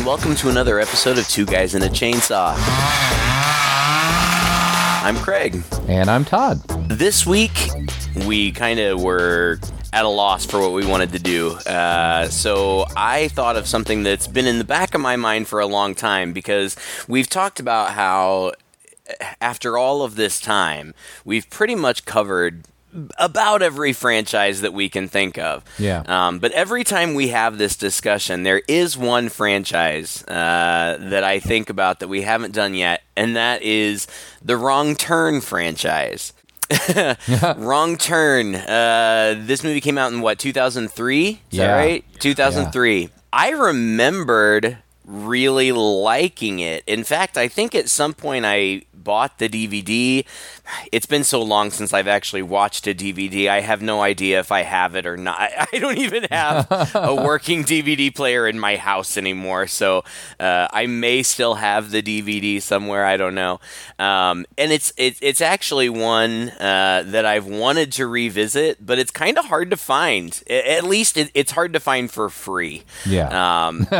And welcome to another episode of Two Guys in a Chainsaw. I'm Craig. And I'm Todd. This week, we kind of were at a loss for what we wanted to do. Uh, so I thought of something that's been in the back of my mind for a long time because we've talked about how, after all of this time, we've pretty much covered about every franchise that we can think of. Yeah. Um, but every time we have this discussion, there is one franchise uh, that I think about that we haven't done yet, and that is the Wrong Turn franchise. Wrong Turn. Uh, this movie came out in what 2003? Is Yeah. that right? 2003. I remembered really liking it. In fact, I think at some point I bought the DVD. It's been so long since I've actually watched a DVD. I have no idea if I have it or not. I, don't even have a working DVD player in my house anymore. So uh, I may still have the DVD somewhere. I don't know. Um, and it's it, it's actually one uh, that I've wanted to revisit, but it's kind of hard to find. At least it, it's hard to find for free. Yeah. Um,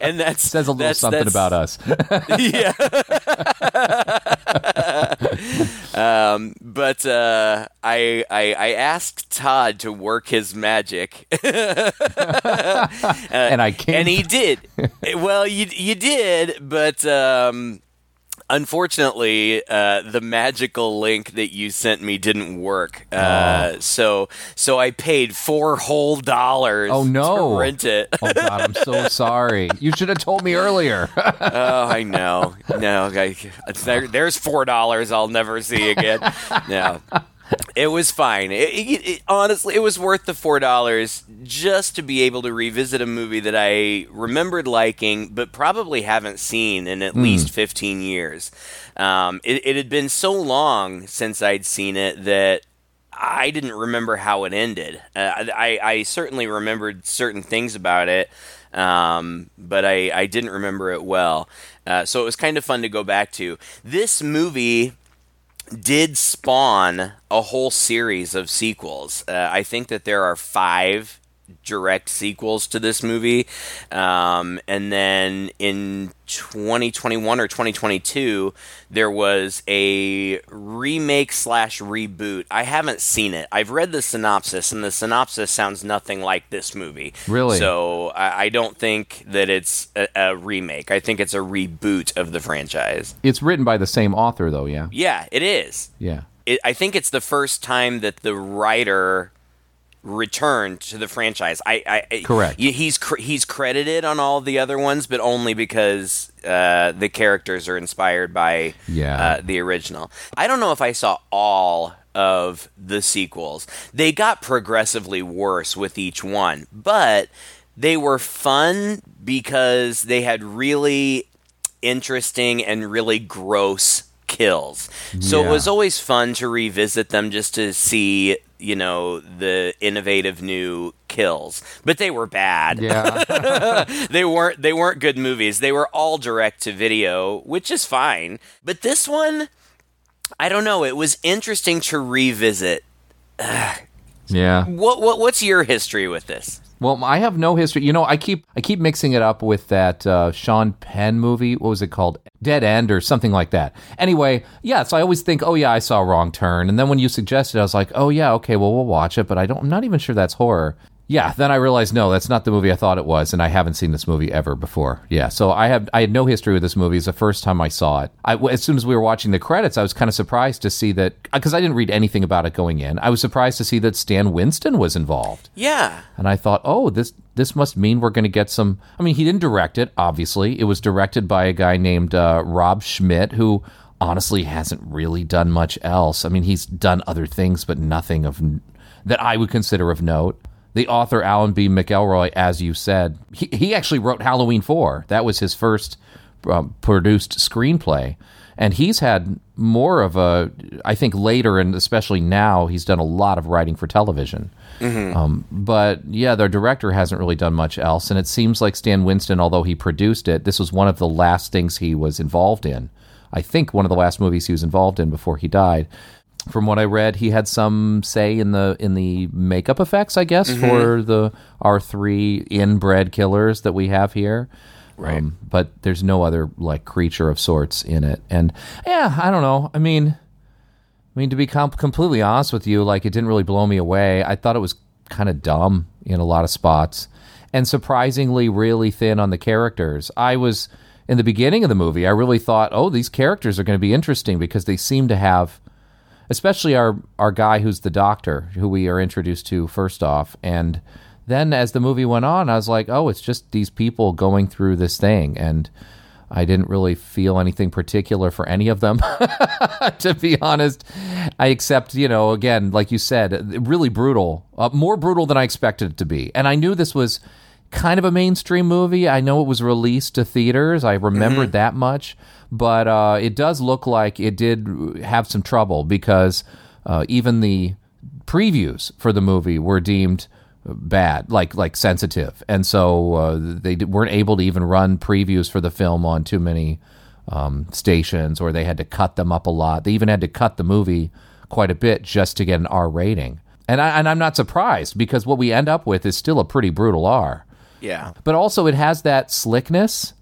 and that's Says a little that's- something that's- about us. Yeah. um, but uh, I, I I asked Todd to work his magic, and I can't. and he did. well, you you did, but um, unfortunately, uh, the magical link that you sent me didn't work. Uh, so so I paid four whole dollars. Oh, no. to rent it. oh, God, I'm so sorry. You should have told me earlier. Oh, I know. No, I, there, there's four dollars I'll never see again. No, it was fine. It, it, it- honestly, it was worth the four dollars just to be able to revisit a movie that I remembered liking, but probably haven't seen in at least fifteen years. Um, it, it had been so long since I'd seen it that. I didn't remember how it ended. Uh, I, I certainly remembered certain things about it, um, but I, I didn't remember it well. Uh, so it was kind of fun to go back to. This movie did spawn a whole series of sequels. Uh, I think that there are five direct sequels to this movie. Um, and then in 2021 or 2022, there was a remake slash reboot. I haven't seen it. I've read the synopsis, and the synopsis sounds nothing like this movie. Really? So I, I don't think that it's a, a remake. I think it's a reboot of the franchise. it's written by the same author, though, yeah? Yeah, it is Yeah. it, I think it's the first time that the writer returned to the franchise. I, I Correct. He's cr- he's credited on all the other ones, but only because uh, the characters are inspired by Yeah. uh, the original. I don't know if I saw all of the sequels. They got progressively worse with each one, but they were fun because they had really interesting and really gross kills. So it was always fun to revisit them just to see, you know, the innovative new kills. But they were bad. Yeah. they weren't they weren't good movies. They were all direct to video, which is fine. But this one I don't know, it was interesting to revisit. yeah. What what what's your history with this? Well, I have no history. You know, I keep I keep mixing it up with that uh, Sean Penn movie. What was it called? Dead End or something like that. Anyway, yeah. So I always think, oh yeah, I saw Wrong Turn, and then when you suggested, I was like, oh yeah, okay, well we'll watch it, but I don't. I'm not even sure that's horror. Yeah. Then I realized no, that's not the movie I thought it was, and I haven't seen this movie ever before. Yeah. So I have I had no history with this movie. It's the first time I saw it. I, as soon as we were watching the credits, I was kind of surprised to see that because I didn't read anything about it going in. I was surprised to see that Stan Winston was involved. Yeah. And I thought, oh, this this must mean we're going to get some. I mean, he didn't direct it. Obviously, it was directed by a guy named uh, Rob Schmidt, who honestly hasn't really done much else. I mean, he's done other things, but nothing of that I would consider of note. The author Alan B. McElroy, as you said, he he actually wrote Halloween Four. That was his first um, produced screenplay. And he's had more of a, I think later and especially now, he's done a lot of writing for television. Um, but yeah, their director hasn't really done much else. And it seems like Stan Winston, although he produced it, this was one of the last things he was involved in. I think one of the last movies he was involved in before he died. From what I read, he had some say in the in the makeup effects, I guess, for the our three inbred killers that we have here. Right. Um, but there's no other like creature of sorts in it, and yeah, I don't know. I mean, I mean to be com- completely honest with you, like it didn't really blow me away. I thought it was kind of dumb in a lot of spots, and surprisingly really thin on the characters. I was in the beginning of the movie, I really thought, oh, these characters are going to be interesting because they seem to have especially our our guy who's the doctor who we are introduced to first off. And then as the movie went on i was like oh it's just these people going through this thing. And i didn't really feel anything particular for any of them to be honest. I accept you know again like you said really brutal uh, more brutal than i expected it to be. And i knew this was kind of a mainstream movie. I know it was released to theaters. I remembered that much. But uh, it does look like it did have some trouble because uh, even the previews for the movie were deemed bad, like like sensitive, and so uh, they weren't able to even run previews for the film on too many um, stations, or they had to cut them up a lot. They even had to cut the movie quite a bit just to get an R rating, and I, and I'm not surprised because what we end up with is still a pretty brutal R, Yeah. but also it has that slickness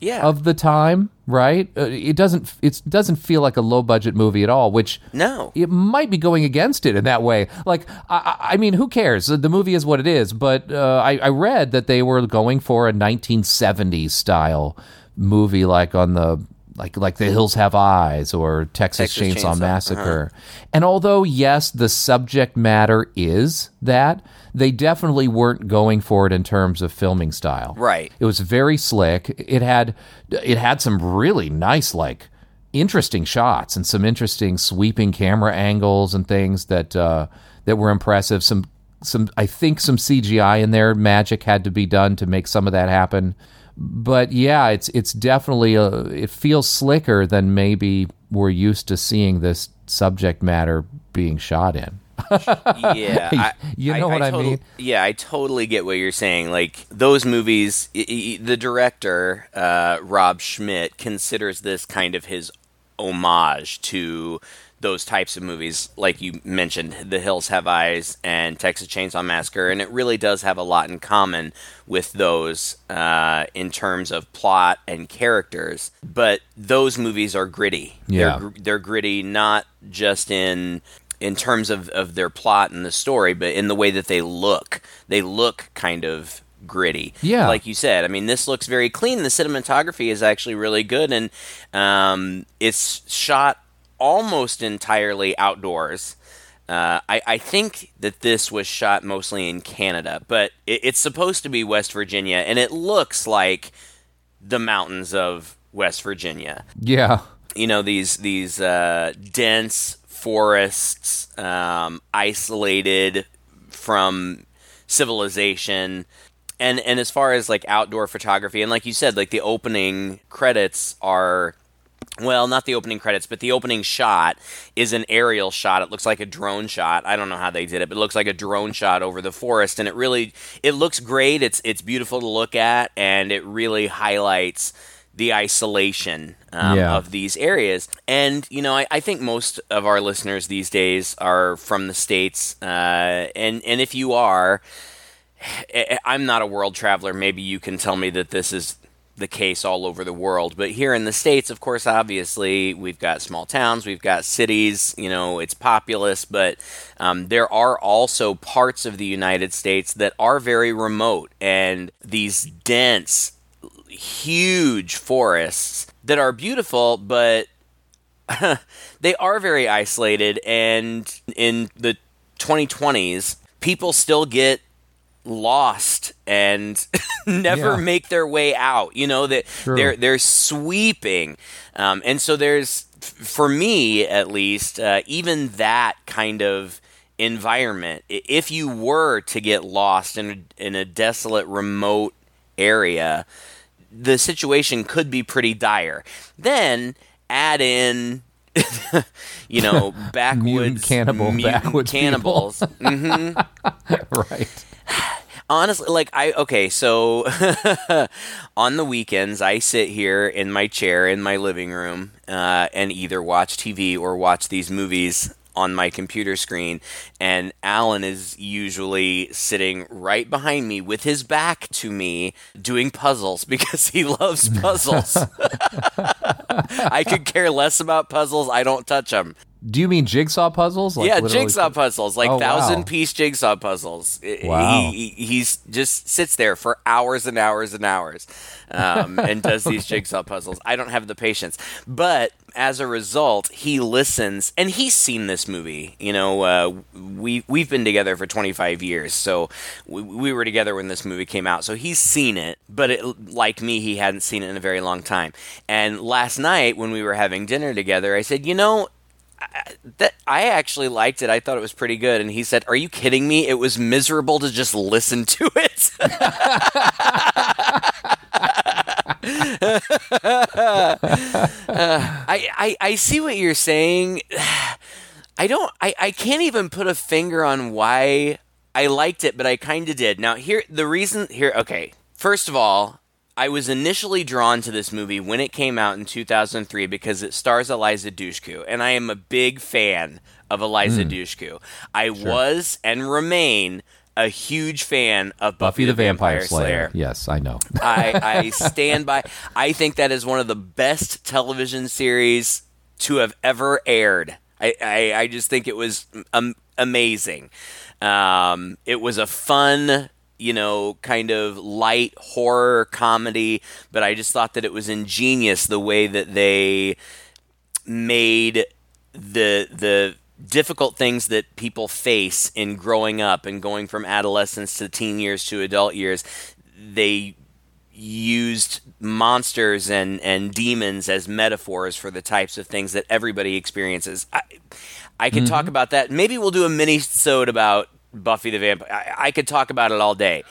Yeah. of the time, right? Uh, it doesn't it doesn't feel like a low budget movie at all, which no. it might be going against it in that way. Like, I, I I mean, who cares? The movie is what it is. But uh, I, I read that they were going for a 1970s style movie, like on the like like The Hills Have Eyes or Texas, Texas Chainsaw, Chainsaw, Massacre. And although yes, the subject matter is that, they definitely weren't going for it in terms of filming style. Right. It was very slick. It had it had some really nice like interesting shots and some interesting sweeping camera angles and things that uh, that were impressive. Some some I think some CGI in there magic had to be done to make some of that happen. But yeah, it's it's definitely a, it feels slicker than maybe we're used to seeing this subject matter being shot in. Yeah, I, You know what I total- mean? Yeah, I totally get what you're saying. Like those movies, i- i- the director uh, Rob Schmidt considers this kind of his homage to those types of movies, like you mentioned, The Hills Have Eyes and Texas Chainsaw Massacre, and it really does have a lot in common with those uh, in terms of plot and characters. But those movies are gritty. Yeah. They're, they're gritty not just in in terms of, of their plot and the story, but in the way that they look. They look kind of gritty. Yeah. Like you said, I mean, this looks very clean. The cinematography is actually really good, and um, it's shot almost entirely outdoors. Uh, I, I think that this was shot mostly in Canada, but it, it's supposed to be West Virginia, and it looks like the mountains of West Virginia Yeah. you know these these uh, dense forests, um, isolated from civilization, and and as far as like outdoor photography, and like you said, like the opening credits are. Well, not the opening credits, but the opening shot is an aerial shot. It looks like a drone shot. I don't know how they did it, but it looks like a drone shot over the forest, and it really it looks great. It's it's beautiful to look at, and it really highlights the isolation um, Yeah. of these areas. And you know, I, I think most of our listeners these days are from the states, uh, and and if you are, I- I'm not a world traveler. Maybe you can tell me that this is the case all over the world. But here in the States, of course, obviously, we've got small towns, we've got cities, you know, it's populous, but um, there are also parts of the United States that are very remote. And these dense, huge forests that are beautiful, but they are very isolated. And in the 2020s, people still get lost and never Yeah. make their way out. You know that True. they're they're sweeping, um, and so there's for me at least uh, even that kind of environment. If you were to get lost in a, in a desolate, remote area, the situation could be pretty dire. Then add in. you know, backwoods cannibal mutant backwoods cannibals. right. honestly like i okay so on the weekends i sit here in my chair in my living room uh, and either watch tv or watch these movies on my computer screen, and Alan is usually sitting right behind me with his back to me doing puzzles because he loves puzzles. I could care less about puzzles. I don't touch them. Do you mean jigsaw puzzles? Like yeah, jigsaw puzzles, like Oh, wow. thousand piece jigsaw puzzles. Wow. He, he he's just sits there for hours and hours and hours, um, and does these jigsaw puzzles. I don't have the patience, but as a result, he listens, and he's seen this movie. You know, uh, we we've been together for twenty five years, so we, we were together when this movie came out. So he's seen it, but it, like me, he hadn't seen it in a very long time. And last night when we were having dinner together, I said, you know that I actually liked it. I thought it was pretty good. And he said, "Are you kidding me? It was miserable to just listen to it." Uh, I, I I see what you're saying. I don't. I, I can't even put a finger on why I liked it, but I kind of did. Now here the reason here. Okay, first of all, I was initially drawn to this movie when it came out in 2003 because it stars Eliza Dushku, and I am a big fan of Eliza Dushku. I was and remain a huge fan of Buffy, Buffy the Vampire Slayer. Slayer. Yes, I know. I, I stand by. I think that is one of the best television series to have ever aired. I, I, I just think it was um, amazing. Um, it was a fun, you know, kind of light horror comedy, but I just thought that it was ingenious the way that they made the the difficult things that people face in growing up and going from adolescence to teen years to adult years they used monsters and, and demons as metaphors for the types of things that everybody experiences. I, I could talk mm-hmm. about that. Maybe we'll do a mini sode about Buffy the Vampire. I, I could talk about it all day.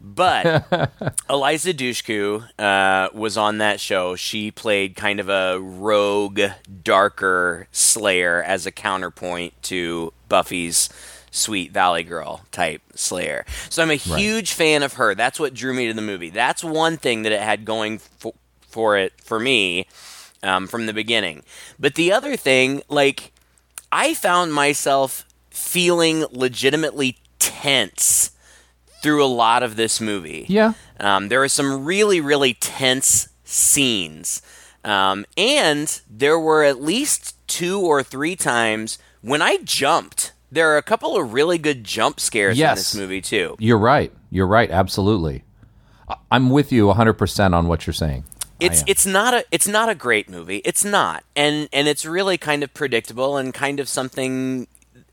But Eliza Dushku uh, was on that show. She played kind of a rogue, darker Slayer as a counterpoint to Buffy's sweet Valley Girl type Slayer. So I'm a huge fan of her. That's what drew me to the movie. That's one thing that it had going for, for it for me um, from the beginning. But the other thing, like, I found myself feeling legitimately tense through a lot of this movie. Yeah. Um, there are some really, really tense scenes. Um, and there were at least two or three times when I jumped. There are a couple of really good jump scares Yes. in this movie, too. You're right. You're right. Absolutely. I'm with you 100% on what you're saying. It's it's not a it's not a great movie. It's not, and and it's really kind of predictable and kind of something.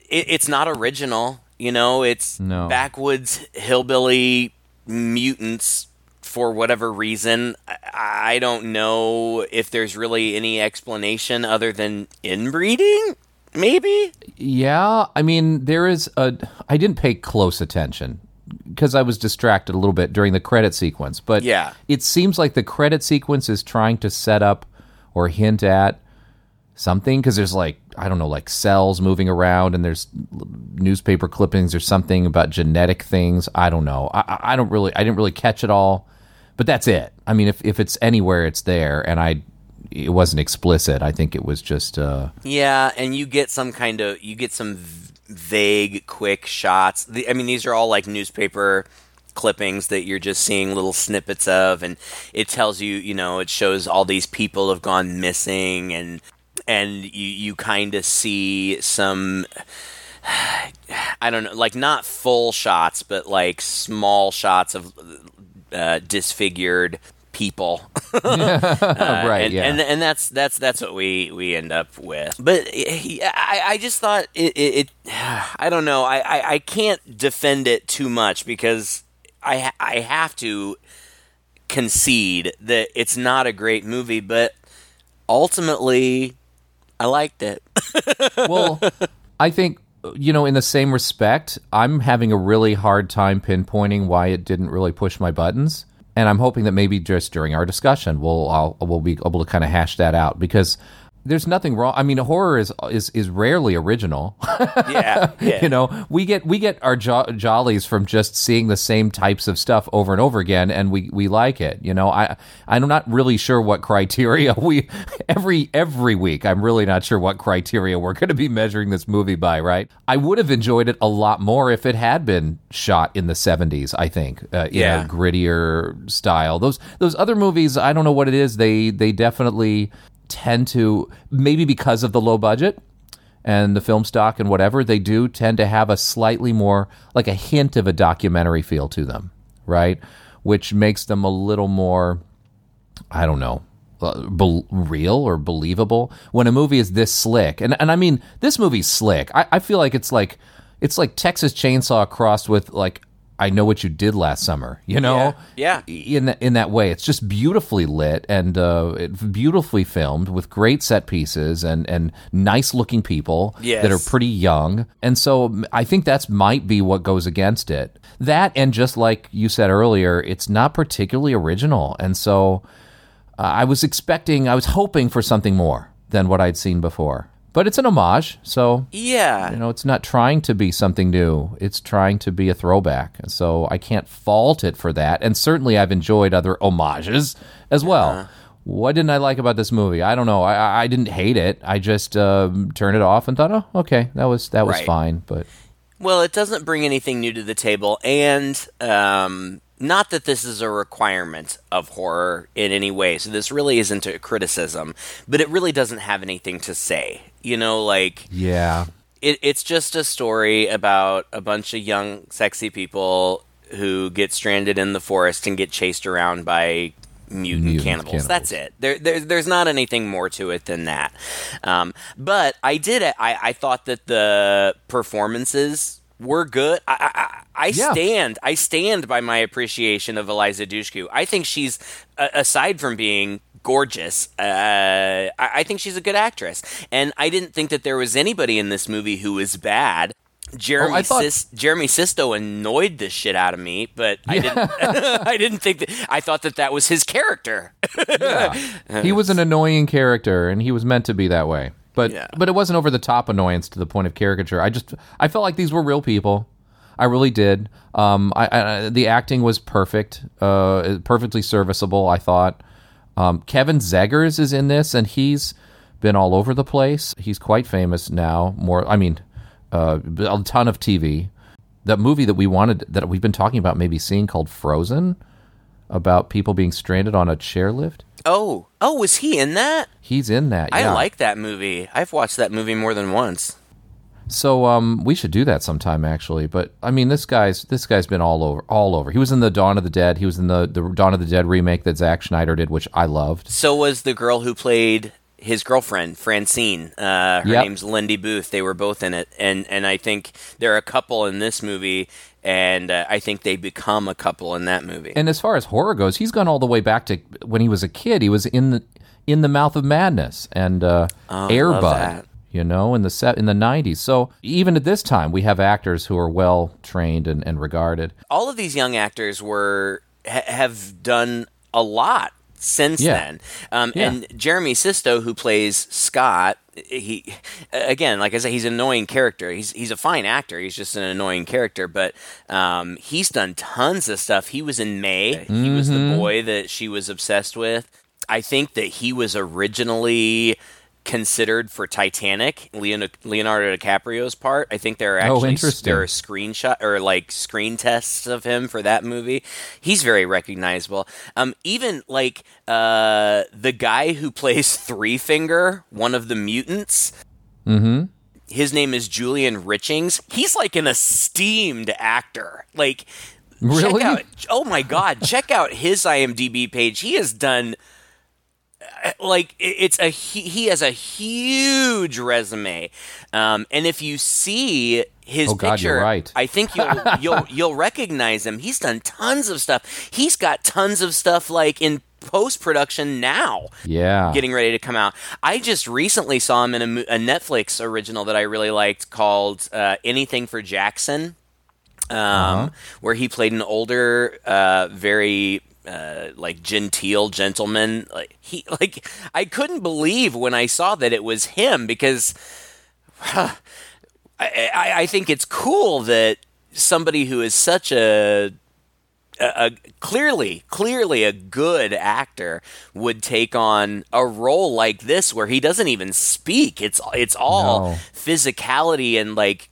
It, it's not original, you know. It's No. backwoods hillbilly mutants for whatever reason. I, I don't know if there's really any explanation other than inbreeding. Maybe Yeah, I mean, there is a. I didn't pay close attention because I was distracted a little bit during the credit sequence, but Yeah. it seems like the credit sequence is trying to set up or hint at something because there's like I don't know, like cells moving around, and there's newspaper clippings or something about genetic things. I don't know. I, I- don't really. I didn't really catch it all, but that's it. I mean, if if it's anywhere, it's there, and I. It wasn't explicit. I think it was just. Uh, Yeah, and you get some kind of you get some vague, quick shots. The, I mean, these are all like newspaper clippings that you're just seeing little snippets of, and it tells you, you know, it shows all these people have gone missing, and and you you kind of see some. I don't know, like not full shots, but like small shots of uh, disfigured people. right. Uh, and, yeah. and and that's that's that's what we we end up with. But yeah, I, I just thought it, it, it I don't know I, I I can't defend it too much because I I have to concede that it's not a great movie, but ultimately I liked it. well, I think you know, in the same respect, I'm having a really hard time pinpointing why it didn't really push my buttons, and I'm hoping that maybe just during our discussion, we'll I'll, we'll be able to kind of hash that out because there's nothing wrong. I mean, horror is is is rarely original. Yeah, yeah. you know, we get we get our jo- jollies from just seeing the same types of stuff over and over again, and we we like it. You know, I I'm not really sure what criteria we every every week. I'm really not sure what criteria we're going to be measuring this movie by. Right? I would have enjoyed it a lot more if it had been shot in the 70s. I think uh, in Yeah. a grittier style. Those those other movies, I don't know what it is. They they definitely tend to maybe because of the low budget and the film stock and whatever they do tend to have a slightly more like a hint of a documentary feel to them, right? Which makes them a little more I don't know, uh, bel real or believable when a movie is this slick. And and I mean, this movie's slick. I, I feel like it's like it's like Texas Chainsaw crossed with like I know what you did last summer. You know, Yeah, In that in that way, it's just beautifully lit and uh, it, beautifully filmed with great set pieces and and nice looking people Yes. that are pretty young. And so I think that's might be what goes against it. That and just like you said earlier, it's not particularly original. And so uh, I was expecting, I was hoping for something more than what I'd seen before. But it's an homage, so yeah. you know, it's not trying to be something new. It's trying to be a throwback. And so I can't fault it for that. And certainly I've enjoyed other homages as well. What didn't I like about this movie? I don't know. I, I- I didn't hate it. I just um, turned it off and thought, oh, okay, that was that was Right. fine. But Well, it doesn't bring anything new to the table, and um, not that this is a requirement of horror in any way. So this really isn't a criticism, but it really doesn't have anything to say. You know, like yeah, it, it's just a story about a bunch of young, sexy people who get stranded in the forest and get chased around by mutant, Mutant cannibals. cannibals. That's it. There, there, there's not anything more to it than that. Um, but I did. I, I thought that the performances were good. I, I, I Yeah. stand. I stand by my appreciation of Eliza Dushku. I think she's, uh, aside from being gorgeous, uh, I, I think she's a good actress. And I didn't think that there was anybody in this movie who was bad. Jeremy, Oh, thought- Sis- Jeremy Sisto annoyed the shit out of me, but I didn't. I didn't think that. I thought that that was his character. he was an annoying character, and he was meant to be that way. But Yeah. but it wasn't over the top annoyance to the point of caricature. I just I felt like these were real people. I really did. Um, I, I the acting was perfect, uh, perfectly serviceable. I thought. Um, Kevin Zegers is in this, and he's been all over the place. He's quite famous now. More, I mean, uh, a ton of TV. That movie that we wanted, that we've been talking about, maybe seeing called Frozen, about people being stranded on a chairlift. Oh, oh, was he in that? He's in that. I like that movie. I've watched that movie more than once. So um, we should do that sometime, actually. But I mean, this guy's this guy's been all over, all over. He was in the Dawn of the Dead. He was in the the Dawn of the Dead remake that Zack Snyder did, which I loved. So was the girl who played his girlfriend, Francine. Uh, her Yep. name's Lindy Booth. They were both in it, and and I think they're a couple in this movie, and uh, I think they become a couple in that movie. And as far as horror goes, he's gone all the way back to when he was a kid. He was in the in the Mouth of Madness and uh, Oh, love Bud. You know, in the set in the '90s. So even at this time, we have actors who are well trained and, and regarded. all of these young actors were ha- have done a lot since Yeah. then. Um, Yeah. And Jeremy Sisto, who plays Scott, he again, like I said, he's an annoying character. He's he's a fine actor. He's just an annoying character, but um, he's done tons of stuff. He was in May. He was Mm-hmm. the boy that she was obsessed with. I think that he was originally considered for Titanic, Leonardo DiCaprio's part. I think there are Oh, actually interesting. there are screenshot or like screen tests of him for that movie. He's very recognizable. Um, even like uh, the guy who plays Three Finger, one of the mutants. Mm-hmm. His name is Julian Richings. He's like an esteemed actor. Like, Really? check out. Oh my God! check out his IMDb page. He has done like it's a he, he has a huge resume um, and if you see his Oh, God, picture right. i think you'll you'll you'll recognize him he's done tons of stuff he's got tons of stuff like in post production now Yeah. getting ready to come out i just recently saw him in a, a netflix original that i really liked called uh, anything for jackson um, Uh-huh. where he played an older, uh, very uh, like genteel gentleman. Like he, like I couldn't believe when I saw that it was him because I, I, I think it's cool that somebody who is such a a, a, clearly, clearly a good actor would take on a role like this where he doesn't even speak. It's it's all No. physicality and like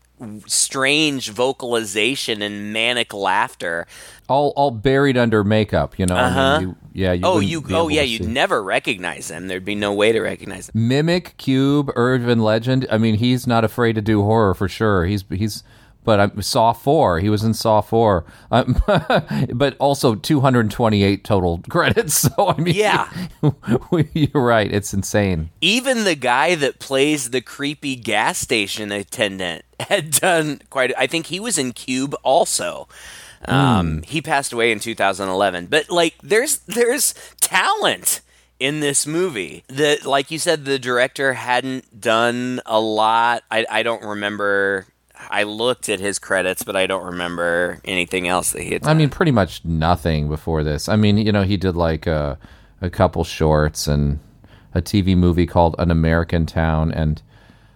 strange vocalization and manic laughter. All all buried under makeup. You know. I mean, Uh-huh. you- yeah. You oh, you oh yeah, you'd see. never recognize them. There'd be no way to recognize them. Mimic, Cube, Urban Legend. I mean, he's not afraid to do horror for sure. He's he's. But I Saw four. He was in Saw four. Um, but also 228 total credits. So I mean, Yeah. you're right. It's insane. Even the guy that plays the creepy gas station attendant had done quite. I think he was in Cube also. Um, He passed away in 2011. But like, there's there's talent in this movie that, like you said, the director hadn't done a lot. I I don't remember. I looked at his credits, but I don't remember anything else that he had. Done. I mean, pretty much nothing before this. I mean, you know, he did like a, a couple shorts and a TV movie called An American Town and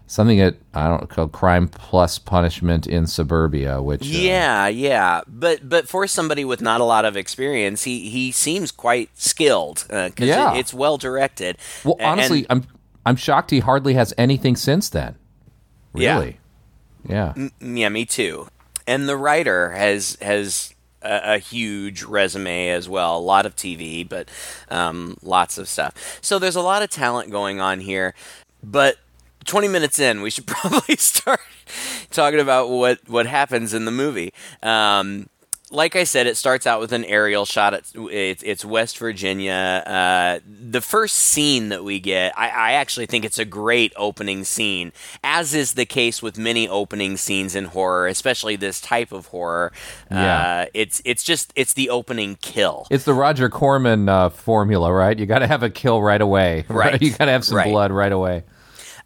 something that I don't called Crime Plus Punishment in Suburbia, which uh, Yeah, yeah, but but for somebody with not a lot of experience, he he seems quite skilled because Yeah. it, it's well directed. well, A- and- honestly, I'm I'm shocked he hardly has anything since then. Yeah. Really? Yeah. yeah, me too. And the writer has has a, a huge resume as well. A lot of TV, but um, lots of stuff. So there's a lot of talent going on here. But 20 minutes in, we should probably start talking about what what happens in the movie. Um, like I said, it starts out with an aerial shot. It's it's, it's West Virginia. Uh, the first scene that we get, I, I actually think it's a great opening scene, as is the case with many opening scenes in horror, especially this type of horror. Yeah. Uh, it's it's just it's the opening kill. It's the Roger Corman uh, formula, right? You got to have a kill right away. Right. you got to have some Right. blood right away.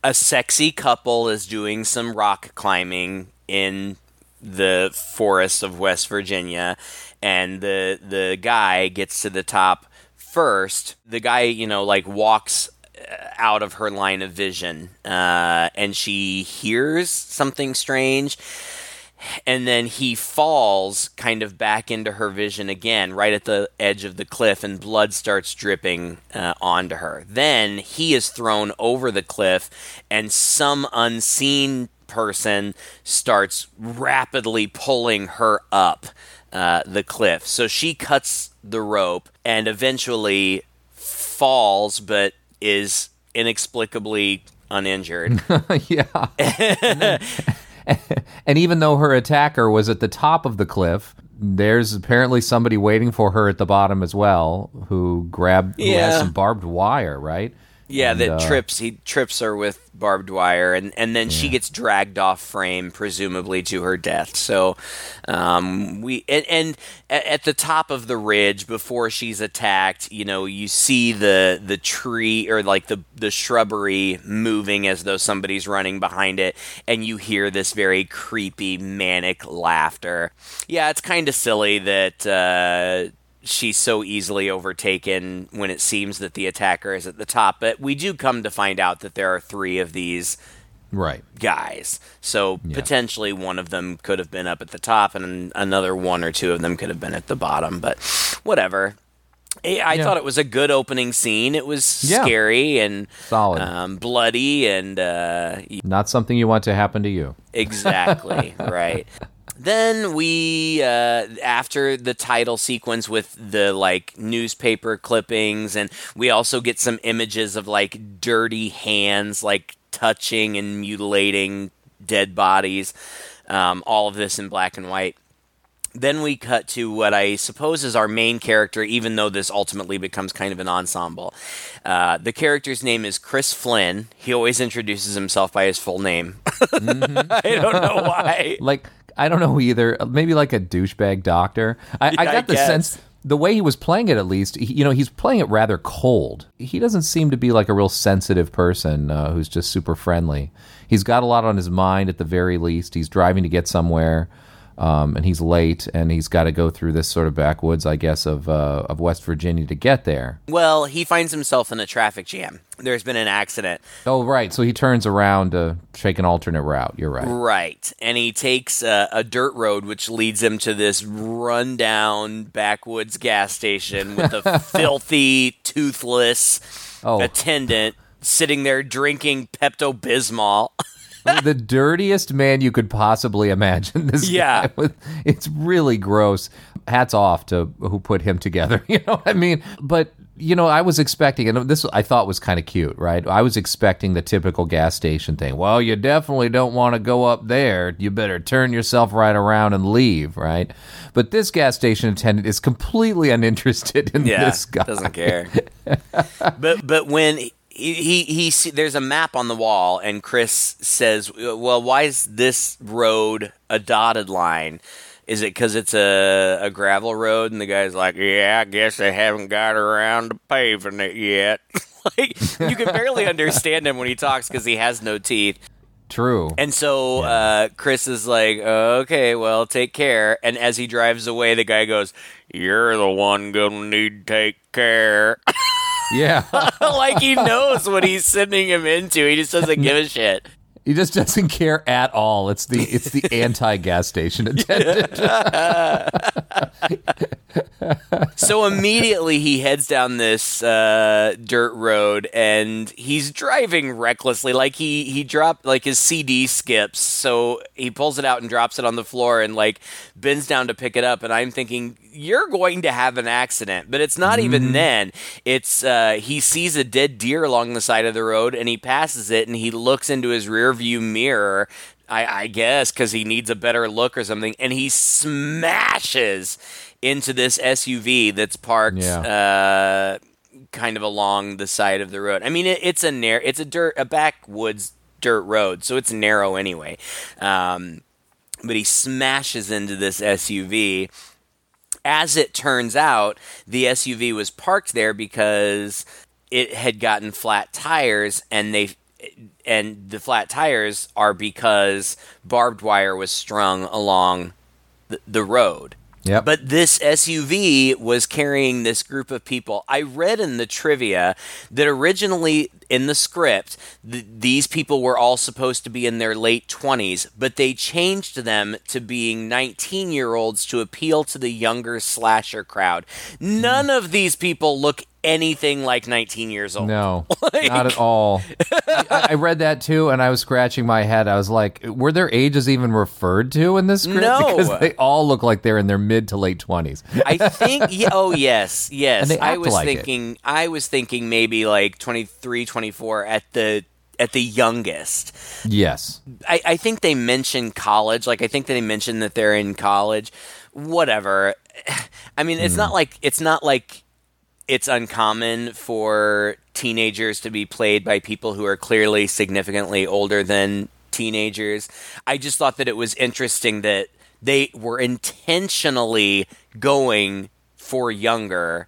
A sexy couple is doing some rock climbing in the forests of West Virginia, and the the guy gets to the top first. The guy, you know, like walks uh, out of her line of vision, uh, and she hears something strange. And then he falls kind of back into her vision again, right at the edge of the cliff, and blood starts dripping uh, onto her. Then he is thrown over the cliff, and some unseen person starts rapidly pulling her up uh, the cliff. So she cuts the rope and eventually falls, but is inexplicably uninjured. yeah. and, even though her attacker was at the top of the cliff, there's apparently somebody waiting for her at the bottom as well who grabbed who Yeah. has some barbed wire, right? Yeah, And, that uh, trips he trips her with barbed wire, and and then she gets dragged off frame, presumably to her death. So, um, we and, and at the top of the ridge before she's attacked, you know, you see the the tree or like the the shrubbery moving as though somebody's running behind it, and you hear this very creepy manic laughter. Yeah, it's kind of silly that. Uh, she's so easily overtaken when it seems that the attacker is at the top. But we do come to find out that there are three of these Right. guys. So potentially one of them could have been up at the top, and another one or two of them could have been at the bottom. But whatever. I I Yeah. thought it was a good opening scene. It was Yeah. scary and Solid. um, bloody, and uh, Not something you want to happen to you. Exactly, right. Then we, uh, after the title sequence with the like newspaper clippings, and we also get some images of like dirty hands, like touching and mutilating dead bodies. Um, all of this in black and white. Then we cut to what I suppose is our main character, even though this ultimately becomes kind of an ensemble. Uh, the character's name is Chris Flynn. He always introduces himself by his full name. I don't know why. Like I don't know either. Maybe like a douchebag doctor. I, I Yeah, I got the guess. sense the way he was playing it, at least, he, you know, he's playing it rather cold. He doesn't seem to be like a real sensitive person uh, who's just super friendly. He's got a lot on his mind at the very least. He's driving to get somewhere. Um, and he's late, and he's got to go through this sort of backwoods, I guess, of uh, of West Virginia to get there. Well, he finds himself in a traffic jam. There's been an accident. Oh, right. So he turns around to take an alternate route. You're right. Right. And he takes a, a dirt road, which leads him to this rundown backwoods gas station with a filthy, toothless Oh. attendant sitting there drinking Pepto Bismol. the dirtiest man you could possibly imagine. This Yeah. was, it's really gross. Hats off to who put him together. You know what I mean? But you know, I was expecting, and this I thought was kind of cute, right? I was expecting the typical gas station thing. Well, you definitely don't want to go up there. You better turn yourself right around and leave, right? But this gas station attendant is completely uninterested in Yeah, this guy. doesn't care. but but when he, he see, there's a map on the wall, and Chris says, "Well, why is this road a dotted line?" Is it because it's a, a gravel road? And the guy's like, Yeah, I guess they haven't got around to paving it yet. like, you can barely understand him when he talks because he has no teeth. True. And so uh, Chris is like, okay, well, take care. And as he drives away, the guy goes, You're the one gonna need to take care. yeah. like he knows what he's sending him into. He just doesn't give a shit. He just doesn't care at all. It's the it's the anti gas station attendant. So immediately he heads down this uh, dirt road and he's driving recklessly. Like he he dropped like his CD skips, so he pulls it out and drops it on the floor and like bends down to pick it up. And I'm thinking you're going to have an accident, but it's not even then. It's uh, he sees a dead deer along the side of the road and he passes it and he looks into his rear view mirror. I, I guess because he needs a better look or something, and he smashes into this SUV that's parked uh, kind of along the side of the road. I mean, it, it's a narrow, it's a dirt, a backwoods dirt road, so it's narrow anyway. Um, but he smashes into this SUV. As it turns out, the SUV was parked there because it had gotten flat tires, and they and the flat tires are because barbed wire was strung along the, the road. Yep. But this SUV was carrying this group of people. I read in the trivia that originally in the script, th- these people were all supposed to be in their late 20s, but they changed them to being 19 year olds to appeal to the younger slasher crowd. None hmm. of these people look anything like 19 years old. No, Like- not at all. I, I read that too, and I was scratching my head. I was like, were their ages even referred to in this script? No. because they all look like they're in their mid to late twenties. I think yeah, oh yes, yes. I was like it. thinking I was thinking maybe like 23, 24 at the at the youngest. yes, I, I think they mention college. Like I think they mention that they're in college. Whatever. I mean, it's mm. not like it's not like it's uncommon for teenagers to be played by people who are clearly significantly older than teenagers. I just thought that it was interesting that they were intentionally going for younger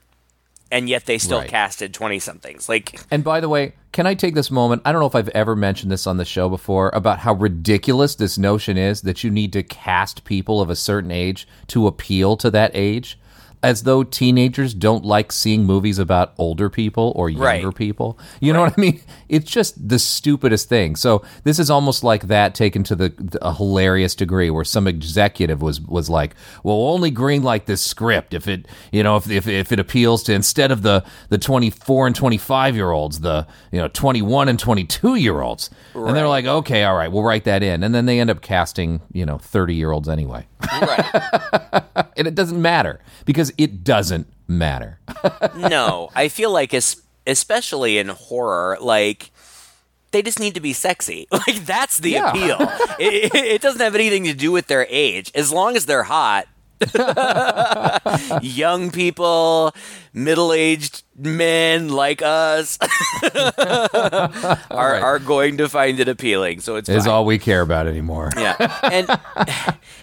and yet they still Right. casted 20 somethings. Like And by the way, can I take this moment? I don't know if I've ever mentioned this on the show before about how ridiculous this notion is that you need to cast people of a certain age to appeal to that age. As though teenagers don't like seeing movies about older people or younger Right. people. You know what I mean? It's just the stupidest thing. So this is almost like that taken to the, a hilarious degree where some executive was was like, "Well, we'll only green light this script if it, you know, if if, if it appeals to instead of the the 24 and 25 year olds, the, you know, 21 and 22 year olds." And they're like, "Okay, all right, we'll write that in." And then they end up casting, you know, 30 year olds anyway. right. and it doesn't matter because it doesn't matter. no, I feel like es- especially in horror, like they just need to be sexy. Like that's the Yeah. appeal. it, it doesn't have anything to do with their age, as long as they're hot. Young people, middle-aged men like us are right. are going to find it appealing. So it's Is all we care about anymore. Yeah, and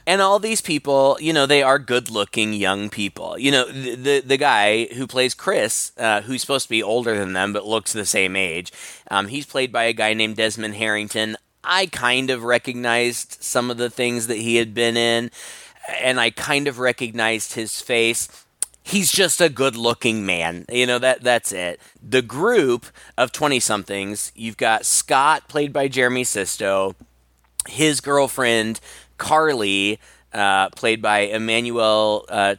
and all these people, you know, they are good-looking young people. You know, the the, the guy who plays Chris, uh, who's supposed to be older than them but looks the same age, um, he's played by a guy named Desmond Harrington. I kind of recognized some of the things that he had been in. And I kind of recognized his face. He's just a good-looking man. You know that that's it. The group of 20-somethings, you've got Scott played by Jeremy Sisto, his girlfriend Carly uh, played by Emmanuelle uh.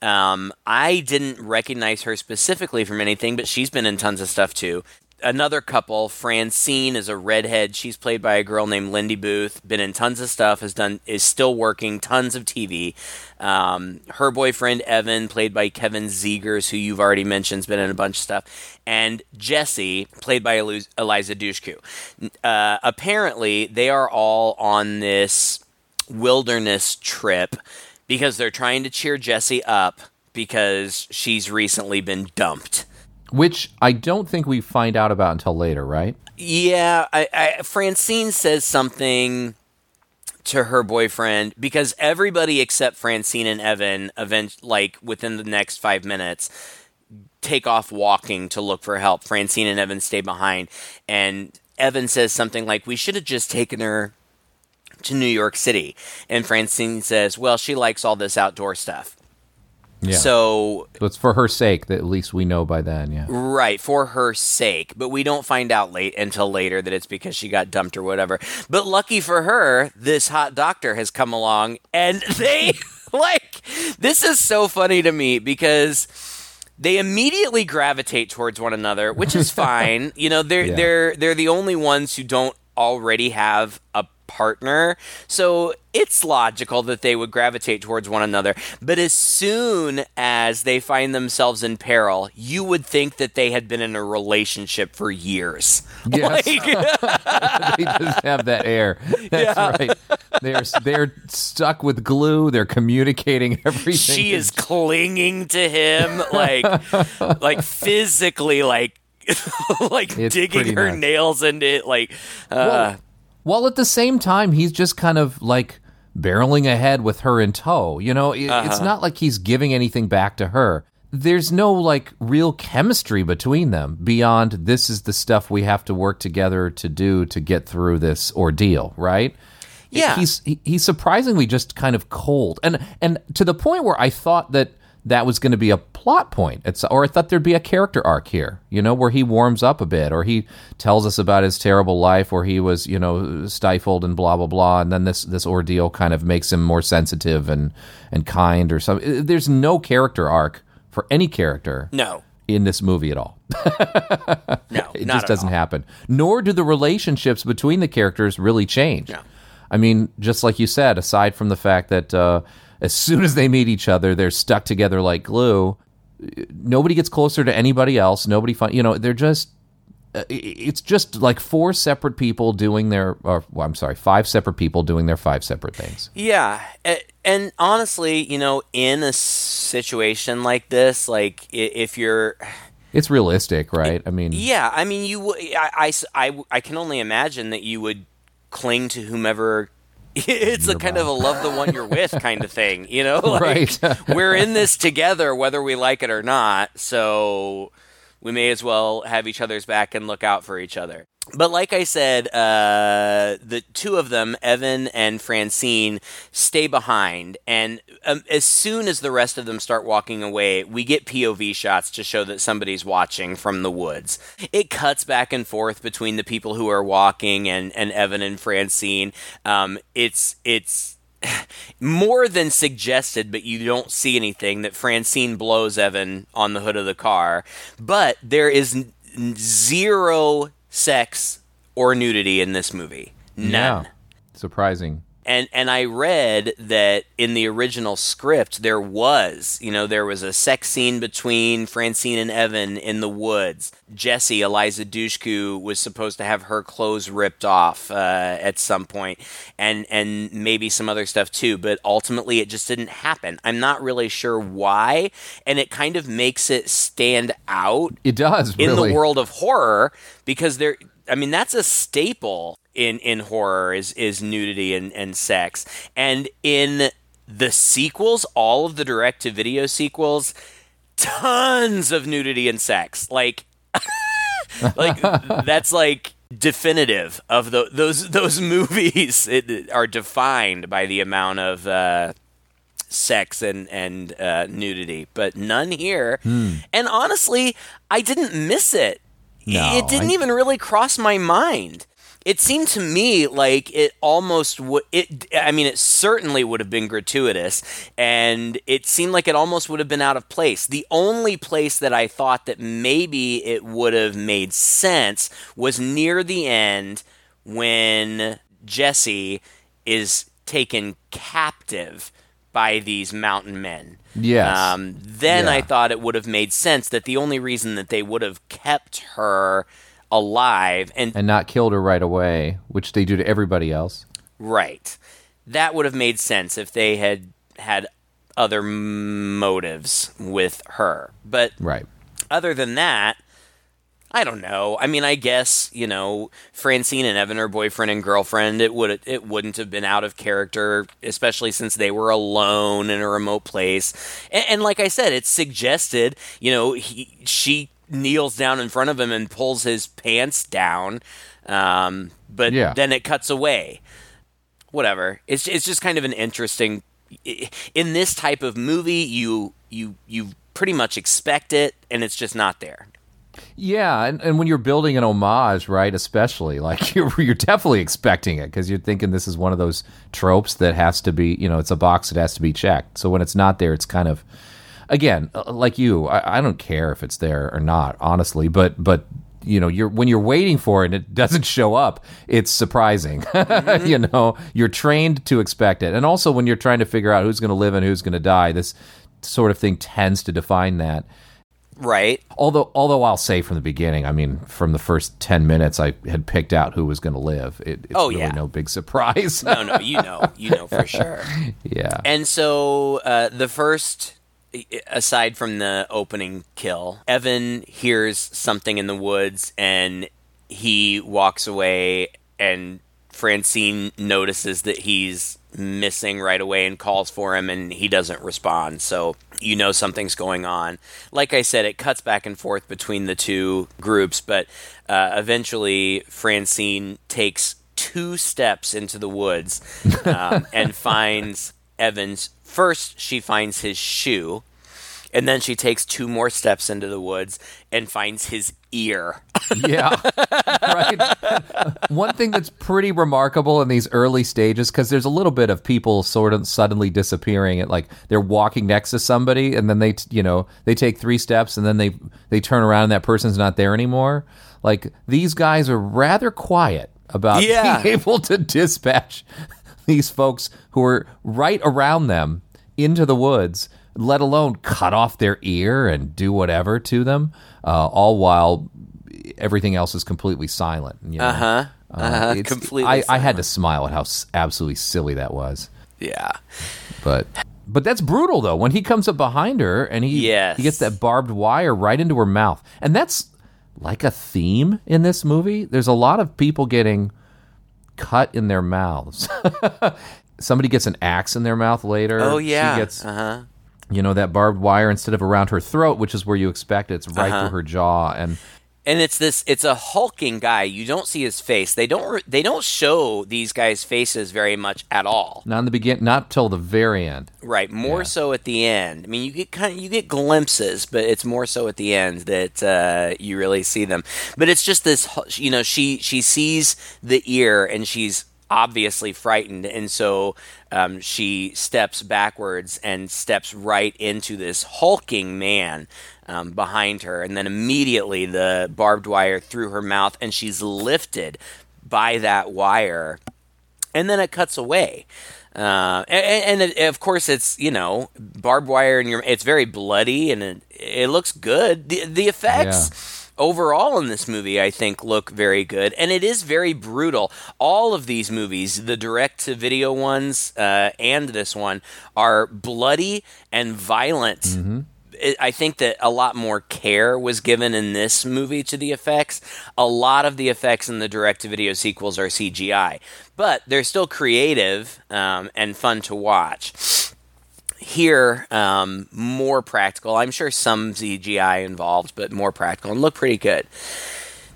Um, I didn't recognize her specifically from anything, but she's been in tons of stuff too another couple, Francine is a redhead. She's played by a girl named Lindy Booth. Been in tons of stuff. Has done is still working tons of TV. Um, her boyfriend Evan, played by Kevin Zegers, who you've already mentioned, has been in a bunch of stuff. And Jessie, played by Eliza Dushku. Uh, apparently, they are all on this wilderness trip because they're trying to cheer Jessie up because she's recently been dumped which I don't think we find out about until later, right? Yeah, I, I, Francine says something to her boyfriend because everybody except Francine and Evan, event like within the next five minutes, take off walking to look for help. Francine and Evan stay behind, and Evan says something like, "We should have just taken her." To New York City. And Francine says, Well, she likes all this outdoor stuff. Yeah. So it's for her sake that at least we know by then, yeah. Right, for her sake. But we don't find out late until later that it's because she got dumped or whatever. But lucky for her, this hot doctor has come along and they like this is so funny to me because they immediately gravitate towards one another, which is fine. you know, they're yeah. they're they're the only ones who don't already have a partner. So it's logical that they would gravitate towards one another. But as soon as they find themselves in peril, you would think that they had been in a relationship for years. Yes. Like, they just have that air. That's yeah. right. They're they're stuck with glue. They're communicating everything. She is clinging to him like like physically like like it's digging her nice. nails into it like uh, well, while at the same time he's just kind of like barreling ahead with her in tow. You know, it, uh-huh. it's not like he's giving anything back to her. There's no like real chemistry between them beyond this is the stuff we have to work together to do to get through this ordeal, right? Yeah. He's he's surprisingly just kind of cold. And and to the point where I thought that that was going to be a plot point. It's, or I thought there'd be a character arc here, you know, where he warms up a bit, or he tells us about his terrible life, where he was, you know, stifled and blah blah blah, and then this this ordeal kind of makes him more sensitive and and kind or something. There's no character arc for any character. No. In this movie at all. no, it just doesn't all. happen. Nor do the relationships between the characters really change. No. I mean, just like you said, aside from the fact that uh, as soon as they meet each other, they're stuck together like glue. Nobody gets closer to anybody else. Nobody, find, you know, they're just. Uh, it's just like four separate people doing their, or well, I'm sorry, five separate people doing their five separate things. Yeah, and honestly, you know, in a situation like this, like if you're, it's realistic, right? I mean, yeah, I mean, you, I, I, I, I can only imagine that you would cling to whomever it's a kind of a love the one you're with kind of thing, you know? Like, right. we're in this together whether we like it or not, so we may as well have each other's back and look out for each other but like I said, uh, the two of them, Evan and Francine, stay behind. And um, as soon as the rest of them start walking away, we get POV shots to show that somebody's watching from the woods. It cuts back and forth between the people who are walking and, and Evan and Francine. Um, it's it's more than suggested, but you don't see anything that Francine blows Evan on the hood of the car. But there is zero sex or nudity in this movie. None. Yeah. Surprising. And and I read that in the original script there was, you know, there was a sex scene between Francine and Evan in the woods. Jessie, Eliza Dushku, was supposed to have her clothes ripped off uh, at some point, and and maybe some other stuff too. But ultimately, it just didn't happen. I'm not really sure why, and it kind of makes it stand out. It does in the world of horror because there. I mean, that's a staple in in horror is is nudity and, and sex. And in the sequels, all of the direct to video sequels, tons of nudity and sex. Like like that's like definitive of the, those those movies it, are defined by the amount of uh, sex and and uh, nudity, but none here. And honestly, I didn't miss it. No, it didn't I- even really cross my mind. It seemed to me like it almost would. It, I mean, it certainly would have been gratuitous, and it seemed like it almost would have been out of place. The only place that I thought that maybe it would have made sense was near the end when Jessie is taken captive by these mountain men. Yes. Um, then Yeah. I thought it would have made sense that the only reason that they would have kept her alive and and not killed her right away, which they do to everybody else. right, that would have made sense if they had had other motives with her. But Right. other than that, I don't know. I mean, I guess you know Francine and Evan are boyfriend and girlfriend. It would it wouldn't have been out of character, especially since they were alone in a remote place. And, and like I said, it's suggested. You know, he she kneels down in front of him and pulls his pants down, um, but Yeah. then it cuts away. Whatever. It's it's just kind of an interesting. In this type of movie, you you you pretty much expect it, and it's just not there. Yeah, and, and when you're building an homage, right, especially like you're you're definitely expecting it because you're thinking this is one of those tropes that has to be, you know, it's a box that has to be checked. So when it's not there, it's kind of, again, uh, like you, I, I don't care if it's there or not, honestly, but but you know, you're when you're waiting for it and it doesn't show up, it's surprising. you know, you're trained to expect it, and also when you're trying to figure out who's going to live and who's going to die, this sort of thing tends to define that. Right. Although, although I'll say from the beginning, I mean, from the first ten minutes, I had picked out who was going to live. It, it's Oh, really yeah. no big surprise. No, no, you know, you know for sure. yeah, And so uh, the first, aside from the opening kill, Evan hears something in the woods and he walks away, and Francine notices that he's missing right away and calls for him, and he doesn't respond. So you know something's going on. Like I said, it cuts back and forth between the two groups, but uh, eventually Francine takes two steps into the woods um, and finds Evans. First, she finds his shoe, and then she takes two more steps into the woods and finds his ear. yeah, right. One thing that's pretty remarkable in these early stages, because there's a little bit of people sort of suddenly disappearing. At like they're walking next to somebody, and then they, you know, they take three steps, and then they they turn around, and that person's not there anymore. Like these guys are rather quiet about Yeah. being able to dispatch these folks who are right around them into the woods, let alone cut off their ear and do whatever to them, uh, all while everything else is completely silent. You know? Uh-huh. Uh-huh. it's- Completely I, I had to smile at how s- absolutely silly that was, Yeah. but. But that's brutal though. When he comes up behind her and he Yes. he gets that barbed wire right into her mouth, and that's like a theme in this movie. There's a lot of people getting cut in their mouths. Somebody gets an axe in their mouth later. Oh yeah. she gets uh-huh. you know that barbed wire instead of around her throat, which is where you expect it. It's right Uh-huh. through her jaw, and and it's this it's a hulking guy. You don't see his face. They don't they don't show these guys faces very much at all. Not in the begin, not till the very end. right more Yeah. so at the end. I mean you get kind of you get glimpses but it's more so at the end that uh, you really see them. But it's just this you know she she sees the ear and she's obviously frightened and so um, she steps backwards and steps right into this hulking man um, behind her and then immediately the barbed wire through her mouth and she's lifted by that wire and then it cuts away. Uh, and, and of course, it's you know barbed wire, and your it's very bloody, and it, it looks good. The the effects overall in this movie, I think, look very good, and it is very brutal. All of these movies, the direct to video ones uh, and this one, are bloody and violent it- I think that a lot more care was given in this movie to the effects. A lot of the effects in the direct to video sequels are CGI, but they're still creative um, and fun to watch. Here, um, more practical. I'm sure some CGI involved, but more practical and look pretty good.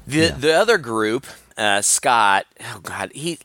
The the other group uh, Scott. Oh God, he.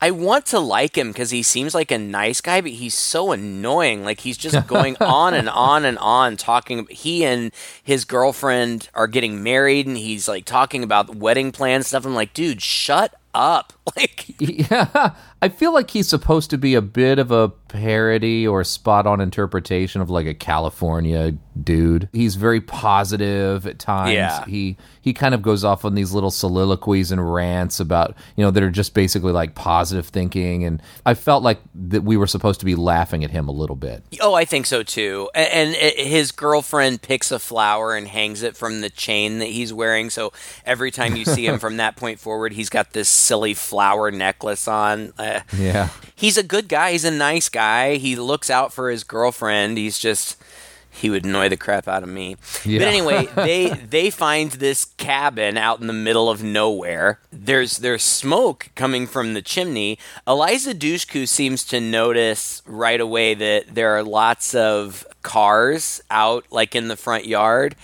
I want to like him because he seems like a nice guy, but he's so annoying. Like he's just going on and on and on talking. He and his girlfriend are getting married, and he's like talking about wedding plans stuff. I'm like, dude, shut up. Like, Yeah, I feel like he's supposed to be a bit of a parody or spot on interpretation of like a California dude. He's very positive at times. Yeah. He he kind of goes off on these little soliloquies and rants about, you know, that are just basically like positive thinking and I felt like that we were supposed to be laughing at him a little bit. oh, I think so too. A- And, uh his girlfriend picks a flower and hangs it from the chain that he's wearing. So every time you see him from that point forward, he's got this silly flower necklace on. Uh, Yeah. he's a good guy. He's a nice guy. He looks out for his girlfriend. He's just he would annoy the crap out of me. Yeah. But anyway, they they find this cabin out in the middle of nowhere. There's there's smoke coming from the chimney. Eliza Dushku seems to notice right away that there are lots of cars out like in the front yard.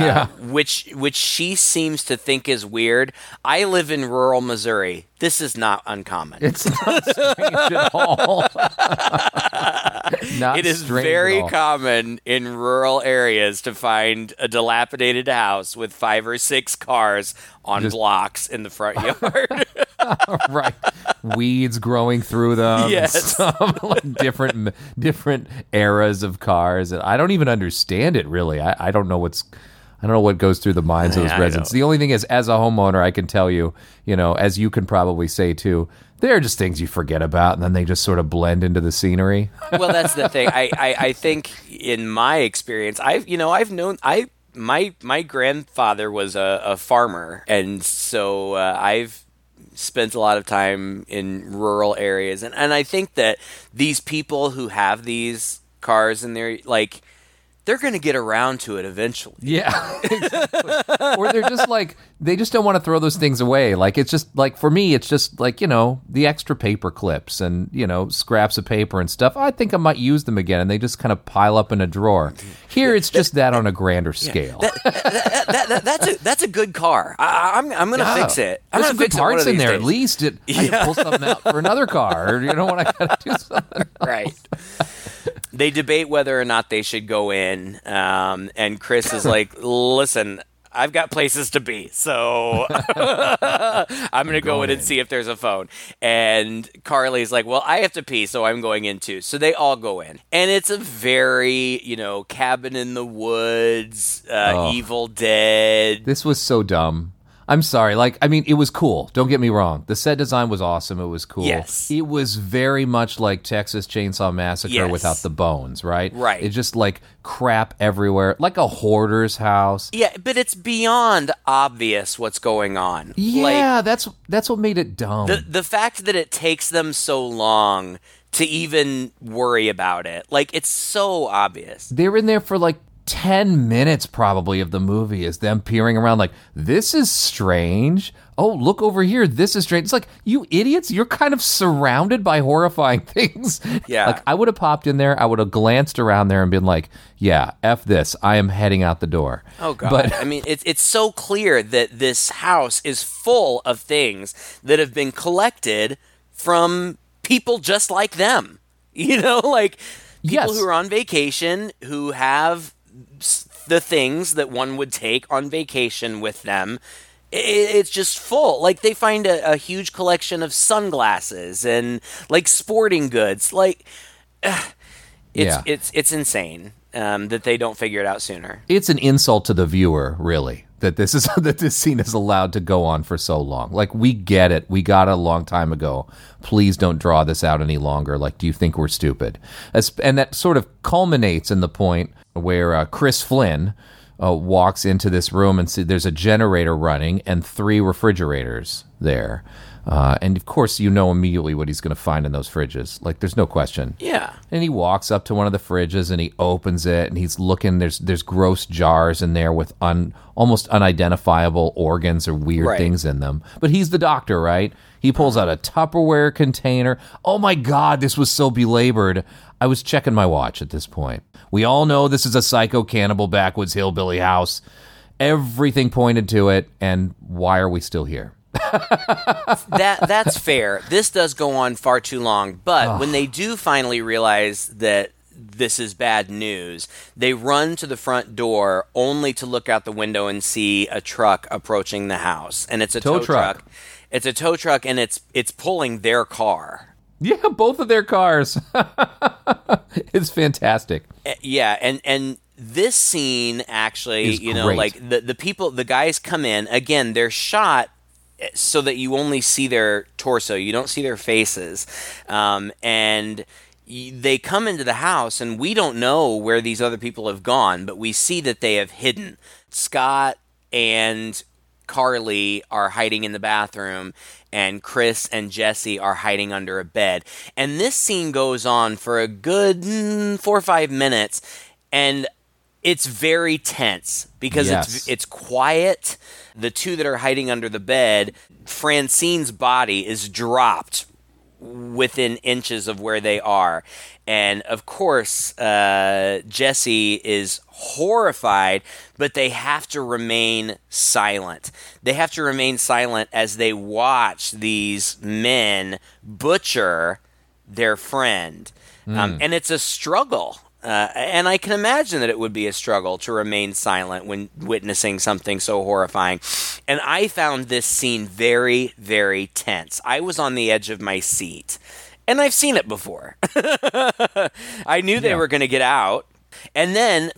Yeah. Uh, which which she seems to think is weird. I live in rural Missouri. This is not uncommon. It's not strange at all. not It is very common in rural areas to find a dilapidated house with five or six cars on Just- blocks in the front yard. right weeds growing through them Yes. stuff, like different different eras of cars and i don't even understand it really i, I don't know what's I don't know what goes through the minds of those residents. The only thing is, as a homeowner, I can tell you, you know, as you can probably say too, there are just things you forget about, and then they just sort of blend into the scenery. well, that's the thing. I, I, I think in my experience, I've you know I've known I my my grandfather was a, a farmer, and so uh, I've spent a lot of time in rural areas, and and I think that these people who have these cars and they're like they're going to get around to it eventually. Yeah. exactly. or they're just like they just don't want to throw those things away. Like it's just like for me it's just like, you know, the extra paper clips and, you know, scraps of paper and stuff. I think I might use them again and they just kind of pile up in a drawer. Here it's just that on a grander scale. that, that, that's a that's a good car. I, I'm I'm gonna Yeah. fix it. I'm There's some good parts in there. At least it, I pull something out for another car. Or, you know when I gotta do something. right. they debate whether or not they should go in, um, and Chris is like, "Listen, I've got places to be, so I'm going to go in and see if there's a phone." And Carly's like, "Well, I have to pee, so I'm going in too." So they all go in, and it's a very, you know, cabin in the woods, uh, Oh. Evil Dead. This was so dumb. I'm sorry. Like, I mean, it was cool. Don't get me wrong. The set design was awesome. It was cool. Yes. It was very much like Texas Chainsaw Massacre Yes. without the bones, right? Right. It's just like crap everywhere, like a hoarder's house. Yeah, but it's beyond obvious what's going on. Like, Yeah, that's that's what made it dumb. the the fact that it takes them so long to even worry about it like it's so obvious They're in there for like 10 minutes probably of the movie is them peering around like this is strange. Oh look over here. This is strange. It's like you idiots you're kind of surrounded by horrifying things. Yeah. like i would have popped in there. I would have glanced around there and been like yeah f this. I am heading out the door. Oh god. But i mean it's it's so clear that this house is full of things that have been collected from people just like them. You know like people Yes. who are on vacation who have the things that one would take on vacation with them it's just full. Like they find a, a huge collection of sunglasses and like sporting goods. Like it's Yeah. it's it's insane um, that they don't figure it out sooner. It's an insult to the viewer really that this is that this scene is allowed to go on for so long. Like we get it. We got it a long time ago. Please don't draw this out any longer. Like do you think we're stupid? As, and that sort of culminates in the point where uh, chris flynn uh, walks into this room and see there's a generator running and three refrigerators there uh, and of course you know immediately what he's going to find in those fridges like there's no question yeah and he walks up to one of the fridges and he opens it and he's looking. There's there's gross jars in there with un, almost unidentifiable organs or weird Right. things in them. But he's the doctor, right? He pulls out a Tupperware container. Oh my God, this was so belabored. I was checking my watch at this point. We all know this is a psycho cannibal backwoods hillbilly house. Everything pointed to it. And why are we still here? that that's fair. This does go on far too long, but when they do finally realize that this is bad news, they run to the front door only to look out the window and see a truck approaching the house, and it's a Tow tow, truck. truck. It's a tow truck, and it's it's pulling their car. Yeah, both of their cars. it's fantastic. Uh, yeah and and this scene actually Is you know great. like the the people the guys come in again they're shot eh, so that you only see their torso you don't see their faces um, and they come into the house and we don't know where these other people have gone but we see that they have hidden scott and Carly are hiding in the bathroom, and Chris and Jessie are hiding under a bed. And this scene goes on for a good mm, four or five minutes, and it's very tense because Yes. it's it's quiet. The two that are hiding under the bed, Francine's body is dropped within inches of where they are. And of course, uh, Jessie is horrified, but they have to remain silent. They have to remain silent as they watch these men butcher their friend. Um, and it's a struggle. Uh, and I can imagine that it would be a struggle to remain silent when witnessing something so horrifying. And I found this scene very, very tense. I was on the edge of my seat. And I've seen it before. I knew they Yeah. were going to get out. And then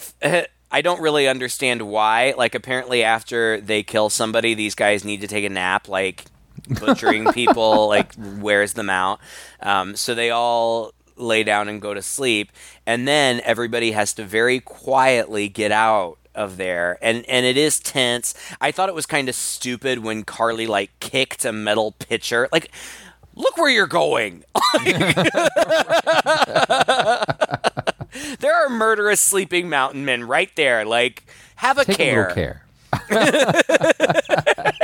I don't really understand why. Like, apparently, after they kill somebody, these guys need to take a nap. Like, butchering people like wears them out. Um, so they all lay down and go to sleep, and then everybody has to very quietly get out of there and and it is tense i thought it was kind of stupid when carly like kicked a metal pitcher like look where you're going there are murderous sleeping mountain men right there like have a Take care a little care.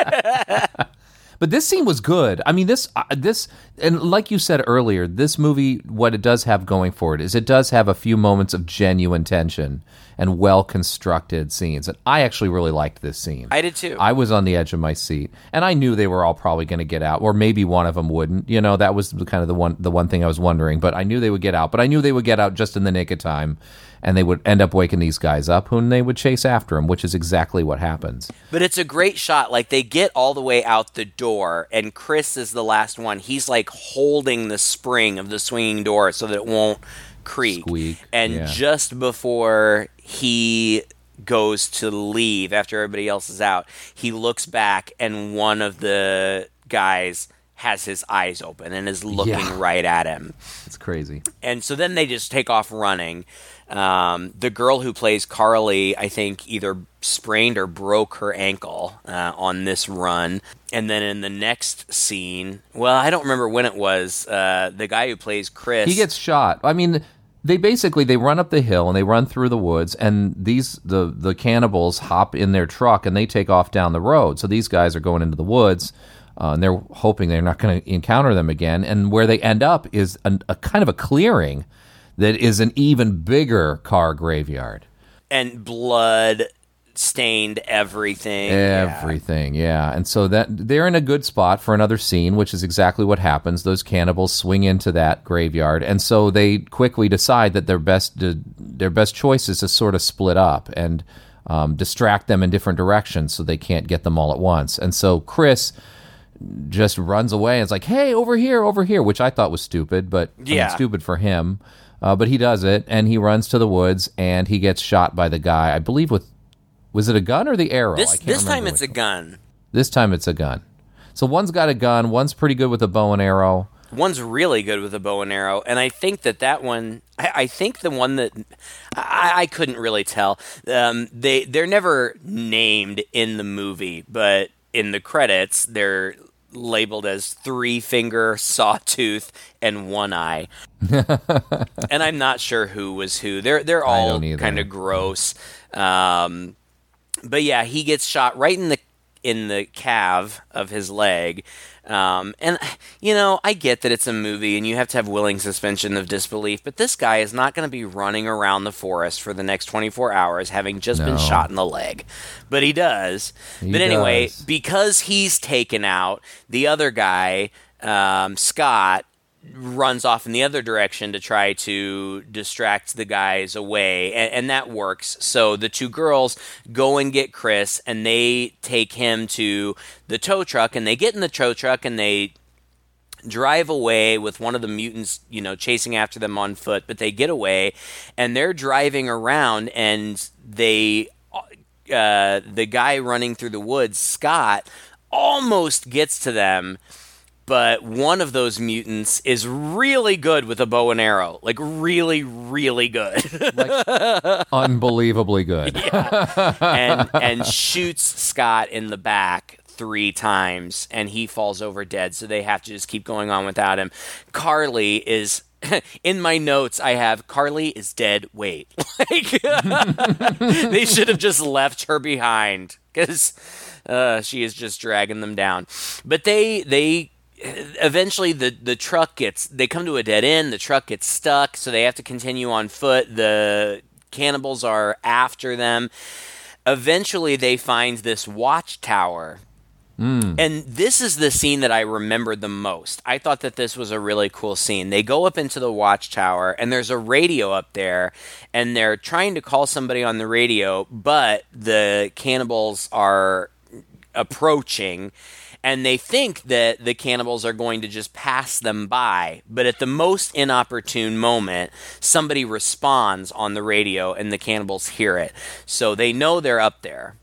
but this scene was good. I mean, this uh, this and like you said earlier, this movie what it does have going for it is it does have a few moments of genuine tension and well constructed scenes. And I actually really liked this scene. i did too I was on the edge of my seat, and I knew they were all probably going to get out, or maybe one of them wouldn't. You know, that was the- kind of the one the one thing I was wondering. But I knew they would get out. But I knew they would get out just in the nick of time, and they would end up waking these guys up, whom they would chase after them, which is exactly what happens. But it's a great shot. Like they get all the way out the door, and Chris is the last one. He's like holding the spring of the swinging door so that it won't creak. Squeak, And yeah. just before he goes to leave, after everybody else is out, he looks back, and one of the guys has his eyes open and is looking Yeah. right at him It's crazy. and so then they just take off running. Um, the girl who plays Carly, I think, either sprained or broke her ankle uh, on this run. And then in the next scene, well, I don't remember when it was. Uh, the guy who plays Chris, He gets shot. I mean, they basically they run up the hill and they run through the woods, and these the the cannibals hop in their truck and they take off down the road. So these guys are going into the woods. Uh, and they're hoping they're not going to encounter them again. And where they end up is a, a kind of a clearing that is an even bigger car graveyard. and blood stained everything. Everything, yeah. And so that they're in a good spot for another scene, which is exactly what happens. Those cannibals swing into that graveyard, and so they quickly decide that their best their best choice is to sort of split up and um, distract them in different directions, so they can't get them all at once. And so Chris just runs away and is like, "Hey, over here, over here," which I thought was stupid, but I mean, Yeah. stupid for him. Uh, but he does it, and he runs to the woods, and he gets shot by the guy. I believe with was it a gun or the arrow? I This can't this time it's a gun. this time it's a gun. So one's got a gun, one's pretty good with a bow and arrow. One's really good with a bow and arrow, and I think that that one. I, I think the one that I, I couldn't really tell. Um, they they're never named in the movie, but in the credits they're labeled as three finger, sawtooth, and one eye. and I'm not sure who was who. They're they're all kind of gross. Um, but yeah, he gets shot right in the in the calf of his leg. Um, and you know, I get that it's a movie and you have to have willing suspension of disbelief, but this guy is not going to be running around the forest for the next 24 hours having just been shot in the leg. But he does. He but anyway, does. because he's taken out, the other guy, um, Scott, runs off in the other direction to try to distract the guys away, and, and that works. So the two girls go and get Chris, and they take him to the tow truck, and they get in the tow truck, and they drive away with one of the mutants, you know, chasing after them on foot, but they get away and they're driving around and they uh, the guy running through the woods, Scott, almost gets to them, but one of those mutants is really good with a bow and arrow. Like really, really good. Unbelievably good. and and shoots Scott in the back three times and he falls over dead so they have to just keep going on without him carly is in my notes i have carly is dead wait like they should have just left her behind because uh, she is just dragging them down but they they eventually the the truck gets they come to a dead end the truck gets stuck so they have to continue on foot the cannibals are after them eventually they find this watchtower hmm. and this is the scene that I remembered the most. I thought that this was a really cool scene. They go up into the watchtower, and there's a radio up there, and they're trying to call somebody on the radio, but the cannibals are approaching. And they think that the cannibals are going to just pass them by. But at the most inopportune moment, somebody responds on the radio and the cannibals hear it. So they know they're up there.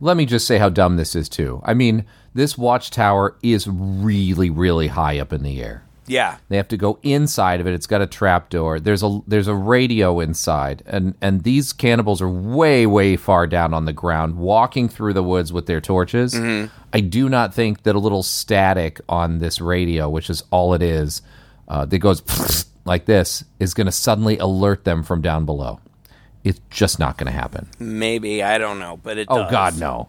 Let me just say how dumb this is too. I mean, this watchtower is really, really high up in the air. Yeah. They have to go inside of it. It's got a trapdoor. There's a there's a radio inside, and and these cannibals are way way far down on the ground, walking through the woods with their torches. I do not think that a little static on this radio, which is all it is, uh, that goes like this, is going to suddenly alert them from down below. It's just not going to happen. Maybe I don't know, but it. Oh does. God, no.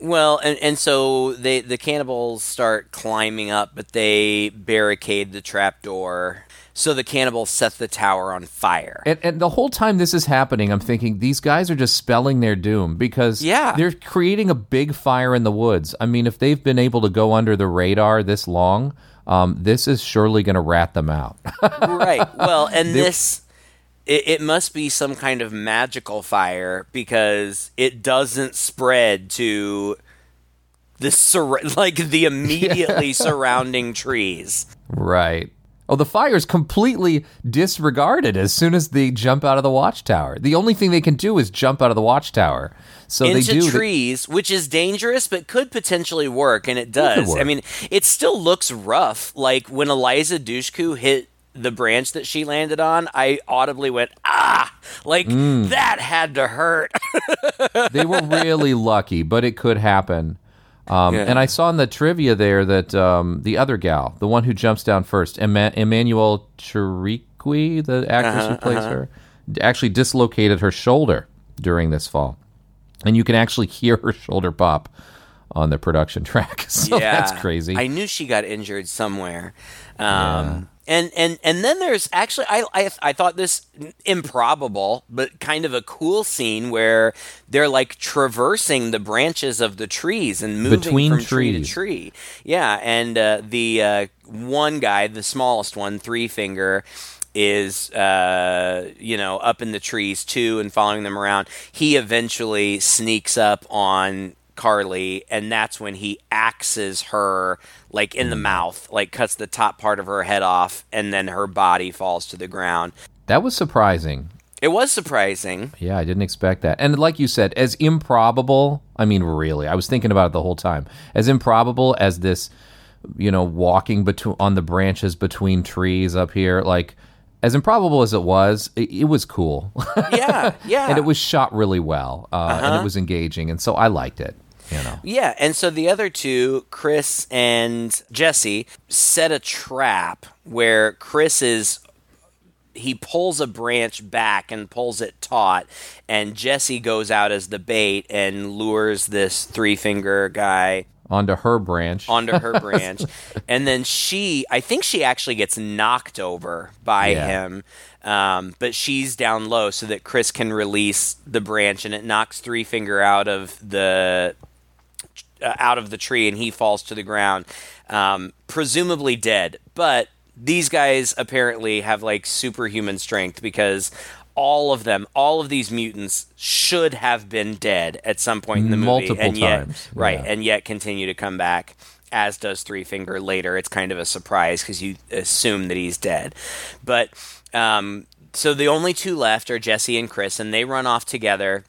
Well, and and so they the cannibals start climbing up, but they barricade the trapdoor. So the cannibals set the tower on fire. And, and the whole time this is happening, I'm thinking these guys are just spelling their doom because Yeah. they're creating a big fire in the woods. I mean, if they've been able to go under the radar this long, um, this is surely going to rat them out. right. Well, and this it, it must be some kind of magical fire because it doesn't spread to the sur- like the immediately surrounding trees. right. Oh, the fire is completely disregarded as soon as they jump out of the watchtower. The only thing they can do is jump out of the watchtower. So into they do. trees, which is dangerous, but could potentially work, and it does. work. I mean, it still looks rough. Like when Eliza Dushku hit the branch that she landed on, I audibly went, "Ah!" Like Mm. that had to hurt. they were really lucky, but it could happen. Um, Yeah. And I saw in the trivia there that um, the other gal, the one who jumps down first, Emma- Emmanuelle Chriqui, the actress Uh-huh, who plays her, actually dislocated her shoulder during this fall. And you can actually hear her shoulder pop on the production track. So yeah, that's crazy. I knew she got injured somewhere. Um, And and and then there's actually I, I I thought this improbable but kind of a cool scene where they're like traversing the branches of the trees and moving Between from tree to tree. Yeah, and uh, the uh, one guy, the smallest one, Three Finger, is uh, you know up in the trees too and following them around. He eventually sneaks up on Carly, and that's when he axes her like in the mouth, like cuts the top part of her head off, and then her body falls to the ground. that was surprising. It was surprising. Yeah, I didn't expect that. And like you said, as improbable, I mean, really, I was thinking about it the whole time. As improbable as this, you know, walking between on the branches between trees up here, like as improbable as it was, it, it was cool, Yeah, yeah. and it was shot really well, uh, and it was engaging, and so I liked it. You know, Yeah, and so the other two, Chris and Jessie, set a trap where Chris is he pulls a branch back and pulls it taut, and Jessie goes out as the bait and lures this three finger guy onto her branch. onto her branch, and then she, I think she actually gets knocked over by Yeah. him, um, but she's down low so that Chris can release the branch, and it knocks three finger out of the uh, out of the tree, and he falls to the ground, um, presumably dead. But these guys apparently have like superhuman strength because. All of them, all of these mutants should have been dead at some point in the movie, Multiple and yet, times, right, yeah. and yet continue to come back. As does Three Finger later. It's kind of a surprise because you assume that he's dead. But um, so the only two left are Jessie and Chris, and they run off together,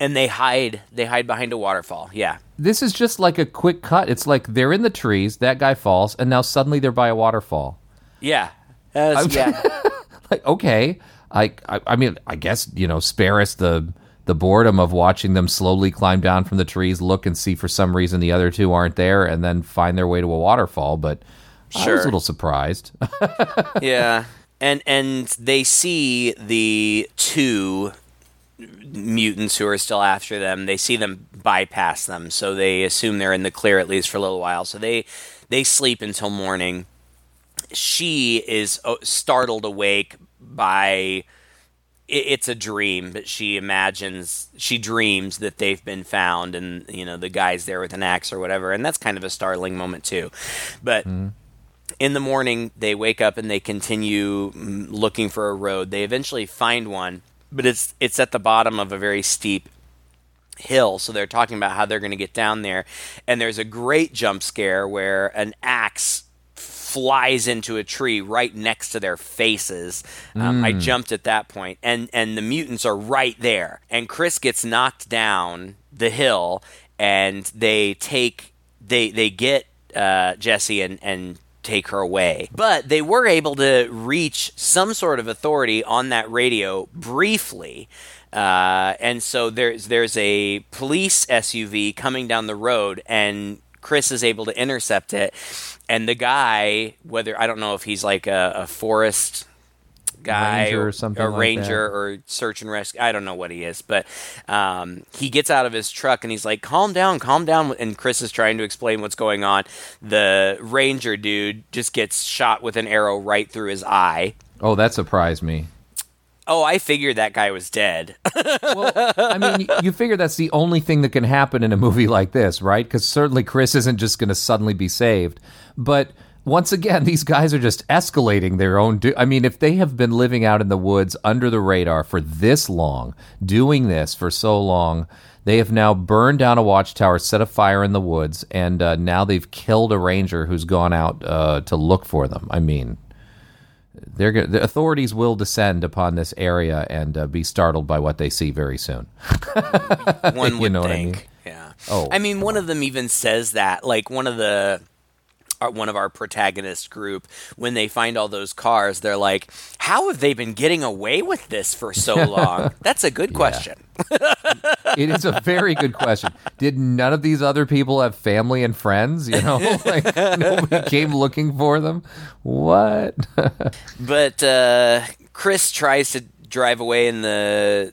and they hide. They hide behind a waterfall. Yeah, this is just like a quick cut. It's like they're in the trees, that guy falls, and now suddenly they're by a waterfall. yeah, That's- yeah. Like, okay, I, I, I mean, I guess you know, spare us the the boredom of watching them slowly climb down from the trees, look and see for some reason the other two aren't there, and then find their way to a waterfall. But sure. I was a little surprised. yeah and and they see the two mutants who are still after them they see them bypass them. So they assume they're in the clear at least for a little while. So they they sleep until morning. She is uh, startled awake by it's a dream but she imagines she dreams that they've been found and you know the guy's there with an axe or whatever. And that's kind of a startling moment too. But in the morning they wake up and they continue mm, looking for a road. They eventually find one but it's it's at the bottom of a very steep hill. So they're talking about how they're going to get down there. And there's a great jump scare where an axe flies into a tree right next to their faces. Um, i jumped at that point. And and the mutants are right there. And chris gets knocked down the hill and they take they they get uh, Jessie and and take her away. But they were able to reach some sort of authority on that radio briefly. Uh, and so there's there's a police SUV coming down the road, and Chris is able to intercept it. And the guy, whether I don't know if he's like a, a forest guy Ranger or something a like ranger that. or search and rescue. I don't know what he is, but um, he gets out of his truck and he's like, "Calm down, calm down." And Chris is trying to explain what's going on. The ranger dude just gets shot with an arrow right through his eye. oh, that surprised me. Oh, I figured that guy was dead. well, I mean, you- you figure that's the only thing that can happen in a movie like this, right? Because certainly Chris isn't just going to suddenly be saved. But once again, these guys are just escalating their own. Do- I mean, if they have been living out in the woods under the radar for this long, doing this for so long, they have now burned down a watchtower, set a fire in the woods, and uh, now they've killed a ranger who's gone out uh, to look for them. I mean, they're go- the authorities will descend upon this area and uh, be startled by what they see very soon. one would know what I think. mean? Yeah. Oh, I mean, one of them even says that. Like one of the. One of our protagonist group, when they find all those cars, they're like, "How have they been getting away with this for so long?" That's a good question. it is a very good question. Did none of these other people have family and friends? You know, like nobody came looking for them. What? But uh, Chris tries to drive away in the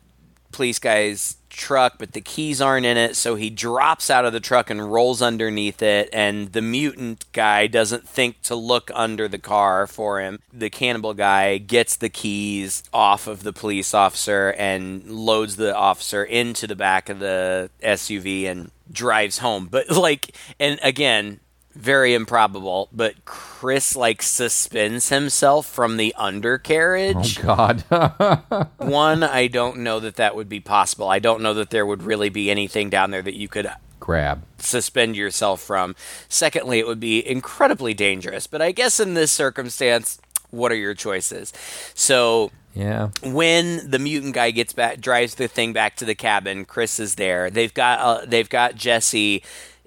police guy's truck, but the keys aren't in it, so he drops out of the truck and rolls underneath it. And the mutant guy doesn't think to look under the car for him. The cannibal guy gets the keys off of the police officer and loads the officer into the back of the SUV and drives home. But, like, and again, very improbable, but Chris like suspends himself from the undercarriage. Oh God. One, I don't know that that would be possible. I don't know that there would really be anything down there that you could Grab. suspend yourself from. Secondly, it would be incredibly dangerous. But I guess in this circumstance, what are your choices? So Yeah. when the mutant guy gets back drives the thing back to the cabin chris is there they've got uh, they've got jessie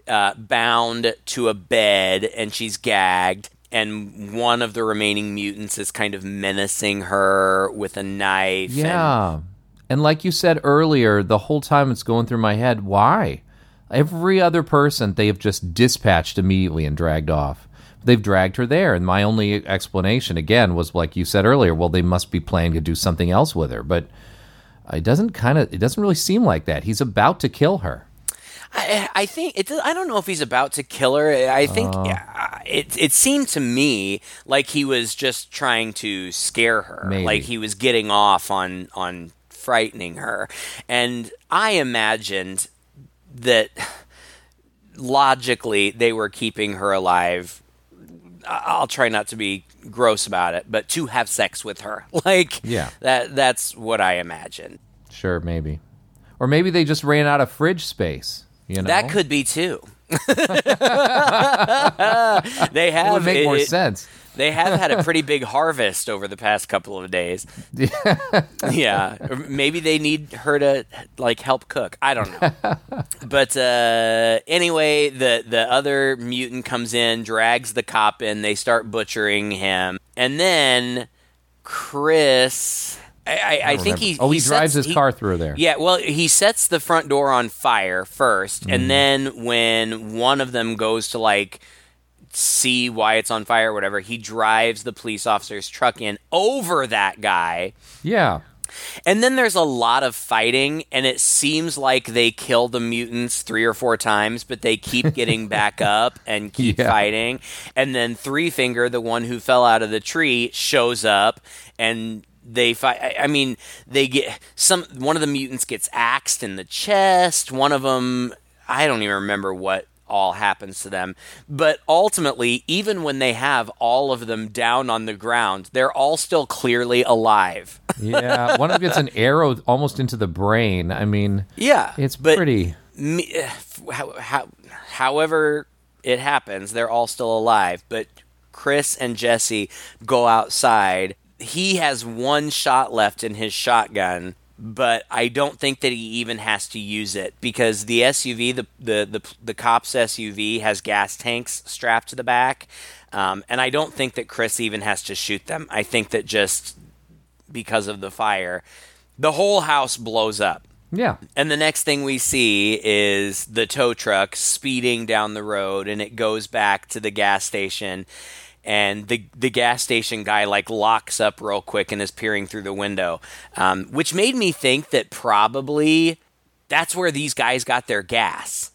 uh, bound to a bed and she's gagged and one of the remaining mutants is kind of menacing her with a knife and- Yeah. And like you said earlier, the whole time it's going through my head, why? Every other person they have just dispatched immediately and dragged off. they've dragged her there. And my only explanation, again, was like you said earlier, well, they must be planning to do something else with her. But it doesn't kind of, it doesn't really seem like that. He's about to kill her. I, I think it. I don't know if he's about to kill her. I think Oh. yeah, it. It seemed to me like he was just trying to scare her. Maybe. Like he was getting off on on frightening her, and I imagined that logically they were keeping her alive. I'll try not to be gross about it, but to have sex with her, like Yeah. that. That's what I imagined. Sure, maybe. Or maybe they just ran out of fridge space. You know? That could be too. they It have would make it- more it- sense. They have had a pretty big harvest over the past couple of days. yeah, Or maybe they need her to like help cook. I don't know. but uh, anyway, the the other mutant comes in, drags the cop in. They start butchering him, and then Chris. I, I, I think he. Oh, he, drives sets- his car through there. yeah, well, he sets the front door on fire first, Mm-hmm. and then when one of them goes to like see why it's on fire or whatever, he drives the police officer's truck in over that guy. Yeah. And then there's a lot of fighting, and it seems like they kill the mutants three or four times, but they keep getting back up and keep Yeah. fighting. And then Three Finger, the one who fell out of the tree, shows up and they fight. I- mean, they get some. One of the mutants gets axed in the chest. One of them, I don't even remember what all happens to them. But ultimately, even when they have all of them down on the ground, they're all still clearly alive. Yeah. One of them gets an arrow almost into the brain. I mean, Yeah, it's pretty. me, eh, how, how, however it happens, they're all still alive. But Chris and Jessie go outside. He has one shot left in his shotgun, but I don't think that he even has to use it because the SUV, the the the, the cops SUV, has gas tanks strapped to the back, um, and I don't think that Chris even has to shoot them. I think that just because of the fire, the whole house blows up. Yeah. And the next thing we see is the tow truck speeding down the road, and it goes back to the gas station. And the the gas station guy like locks up real quick and is peering through the window, um, which made me think that probably that's where these guys got their gas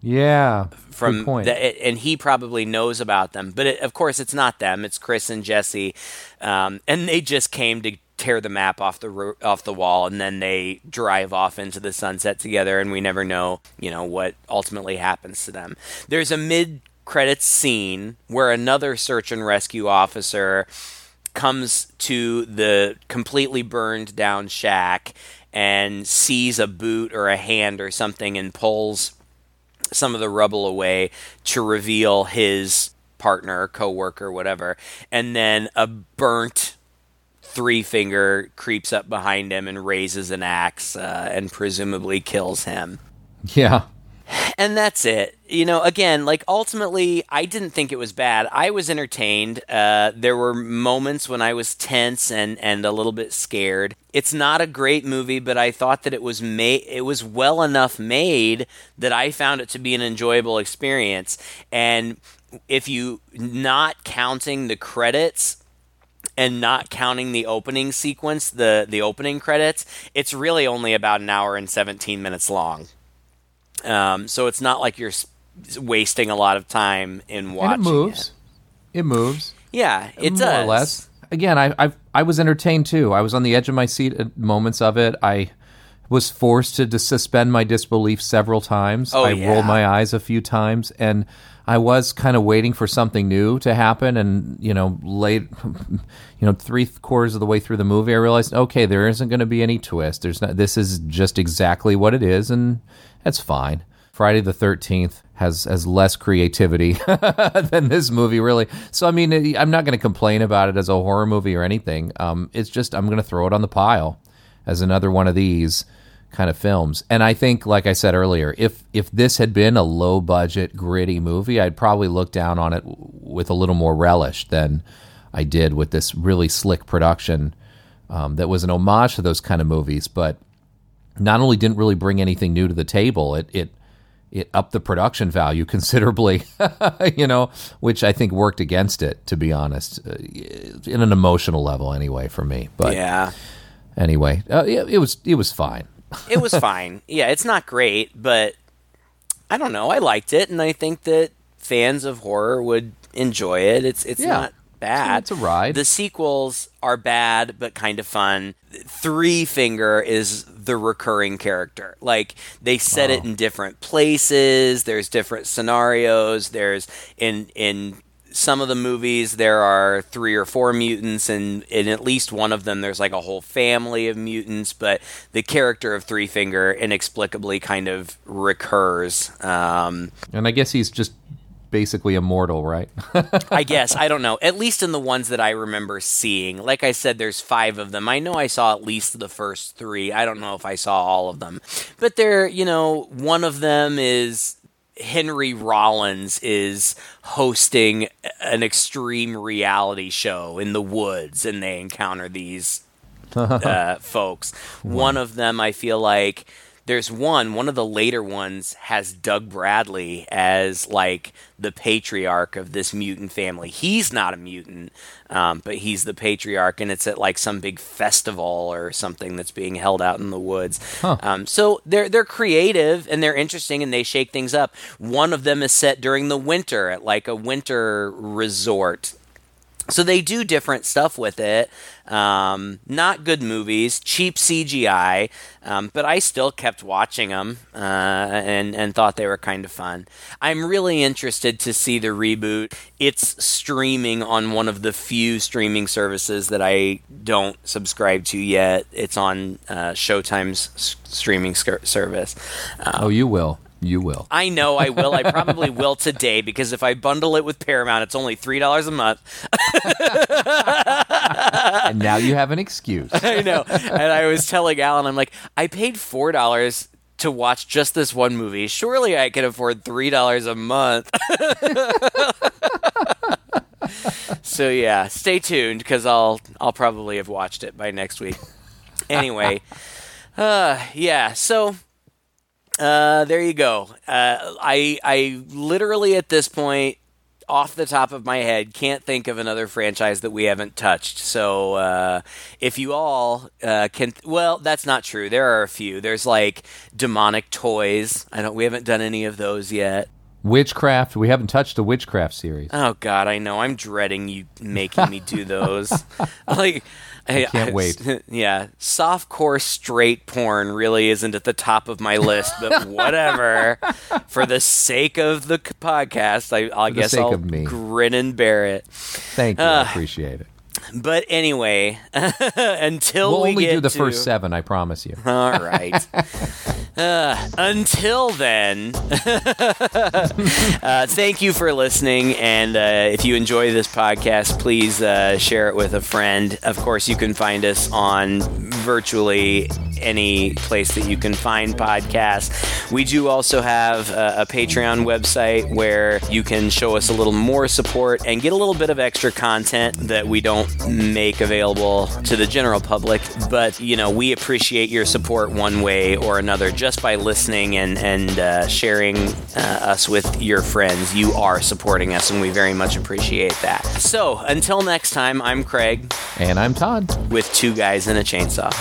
Yeah. from the- and he probably knows about them. But it, of course, it's not them. It's Chris and Jessie, um, and they just came to tear the map off the ro- off the wall, and then they drive off into the sunset together, and we never know, you know, what ultimately happens to them. There's a mid credits scene where another search and rescue officer comes to the completely burned down shack and sees a boot or a hand or something and pulls some of the rubble away to reveal his partner, coworker, whatever, and then a burnt three finger creeps up behind him and raises an axe uh, and presumably kills him. yeah. And that's it. You know, again, like ultimately, I didn't think it was bad. I was entertained. Uh, there were moments when I was tense and, and a little bit scared. It's not a great movie, but I thought that it was made. It was well enough made that I found it to be an enjoyable experience. And if you not counting the credits, and not counting the opening sequence, the the opening credits, it's really only about an hour and 17 minutes long. Um, so it's not like you're wasting a lot of time in watching. And it moves. It moves. Yeah, it more does. or less. Again, I, I I was entertained too. I was on the edge of my seat at moments of it. I was forced to dis- suspend my disbelief several times. Oh, I yeah. rolled my eyes a few times, and I was kind of waiting for something new to happen. And you know, late, you know, three quarters of the way through the movie, I realized, okay, there isn't going to be any twist. There's not. This is just exactly what it is, and that's fine. Friday the Thirteenth has has less creativity than this movie, really. So I mean, I'm not going to complain about it as a horror movie or anything. Um, it's just I'm going to throw it on the pile as another one of these kind of films. And I think, like I said earlier, if if this had been a low budget, gritty movie, I'd probably look down on it with a little more relish than I did with this really slick production um, that was an homage to those kind of movies, but not only didn't really bring anything new to the table, it it it upped the production value considerably, you know, which I think worked against it, to be honest, uh, in an emotional level, anyway, for me. But yeah. anyway, uh, it, it was it was fine. it was fine. Yeah, it's not great, but I don't know. I liked it, and I think that fans of horror would enjoy it. It's it's Yeah. not bad. It's a ride. The sequels are bad, but kind of fun. Three Finger is the recurring character. Like they set Oh. it in different places. There's different scenarios. There's in in some of the movies there are three or four mutants and in at least one of them there's like a whole family of mutants but the character of three finger inexplicably kind of recurs um, And I guess he's just basically immortal, right? I guess I don't know. At least in the ones that I remember seeing. Like I said, there's five of them. I know I saw at least the first three. I don't know if I saw all of them, but they're you know one of them is Henry Rollins is hosting an extreme reality show in the woods, and they encounter these uh, folks. One of them, I feel like there's one. One of the later ones has Doug Bradley as like the patriarch of this mutant family. He's not a mutant, um, but he's the patriarch, and it's at like some big festival or something that's being held out in the woods. Um, so they're they're creative and they're interesting, and they shake things up. One of them is set during the winter at like a winter resort so they do different stuff with it. Um, not good movies, cheap CGI, um, but I still kept watching them uh, and and thought they were kind of fun. I'm really interested to see the reboot. It's streaming on one of the few streaming services that I don't subscribe to yet. It's on uh, Showtime's streaming sc- service. oh, you will. You will. I know I will. I probably will today because if I bundle it with Paramount, it's only three dollars a month. and now you have an excuse. I know. And I was telling Alan, I'm like, I paid four dollars to watch just this one movie. Surely I can afford three dollars a month. so yeah, stay tuned because I'll I'll probably have watched it by next week. Anyway, uh, yeah. So uh, there you go. Uh, I I literally at this point, off the top of my head, can't think of another franchise that we haven't touched. So uh, if you all uh, can, well, that's not true. There are a few. There's like demonic toys. I don't. We haven't done any of those yet. Witchcraft. We haven't touched the witchcraft series. Oh God, I know. I'm dreading you making me do those. like, I can't wait. Yeah, softcore straight porn really isn't at the top of my list, but whatever. For the sake of the podcast, I, I guess I'll grin and bear it. Thank you. I appreciate it. But anyway, until We'll we only get do the to, first seven, I promise you. All right. Uh, until then, uh, thank you for listening. And uh, if you enjoy this podcast, please uh, share it with a friend. Of course, you can find us on virtually any place that you can find podcasts. We do also have a, a Patreon website where you can show us a little more support and get a little bit of extra content that we don't make available to the general public. But, you know, we appreciate your support one way or another just by listening and, and uh, sharing uh, us with your friends. You are supporting us, and we very much appreciate that. So, until next time, I'm Craig And I'm Todd. with Two Guys and a Chainsaw.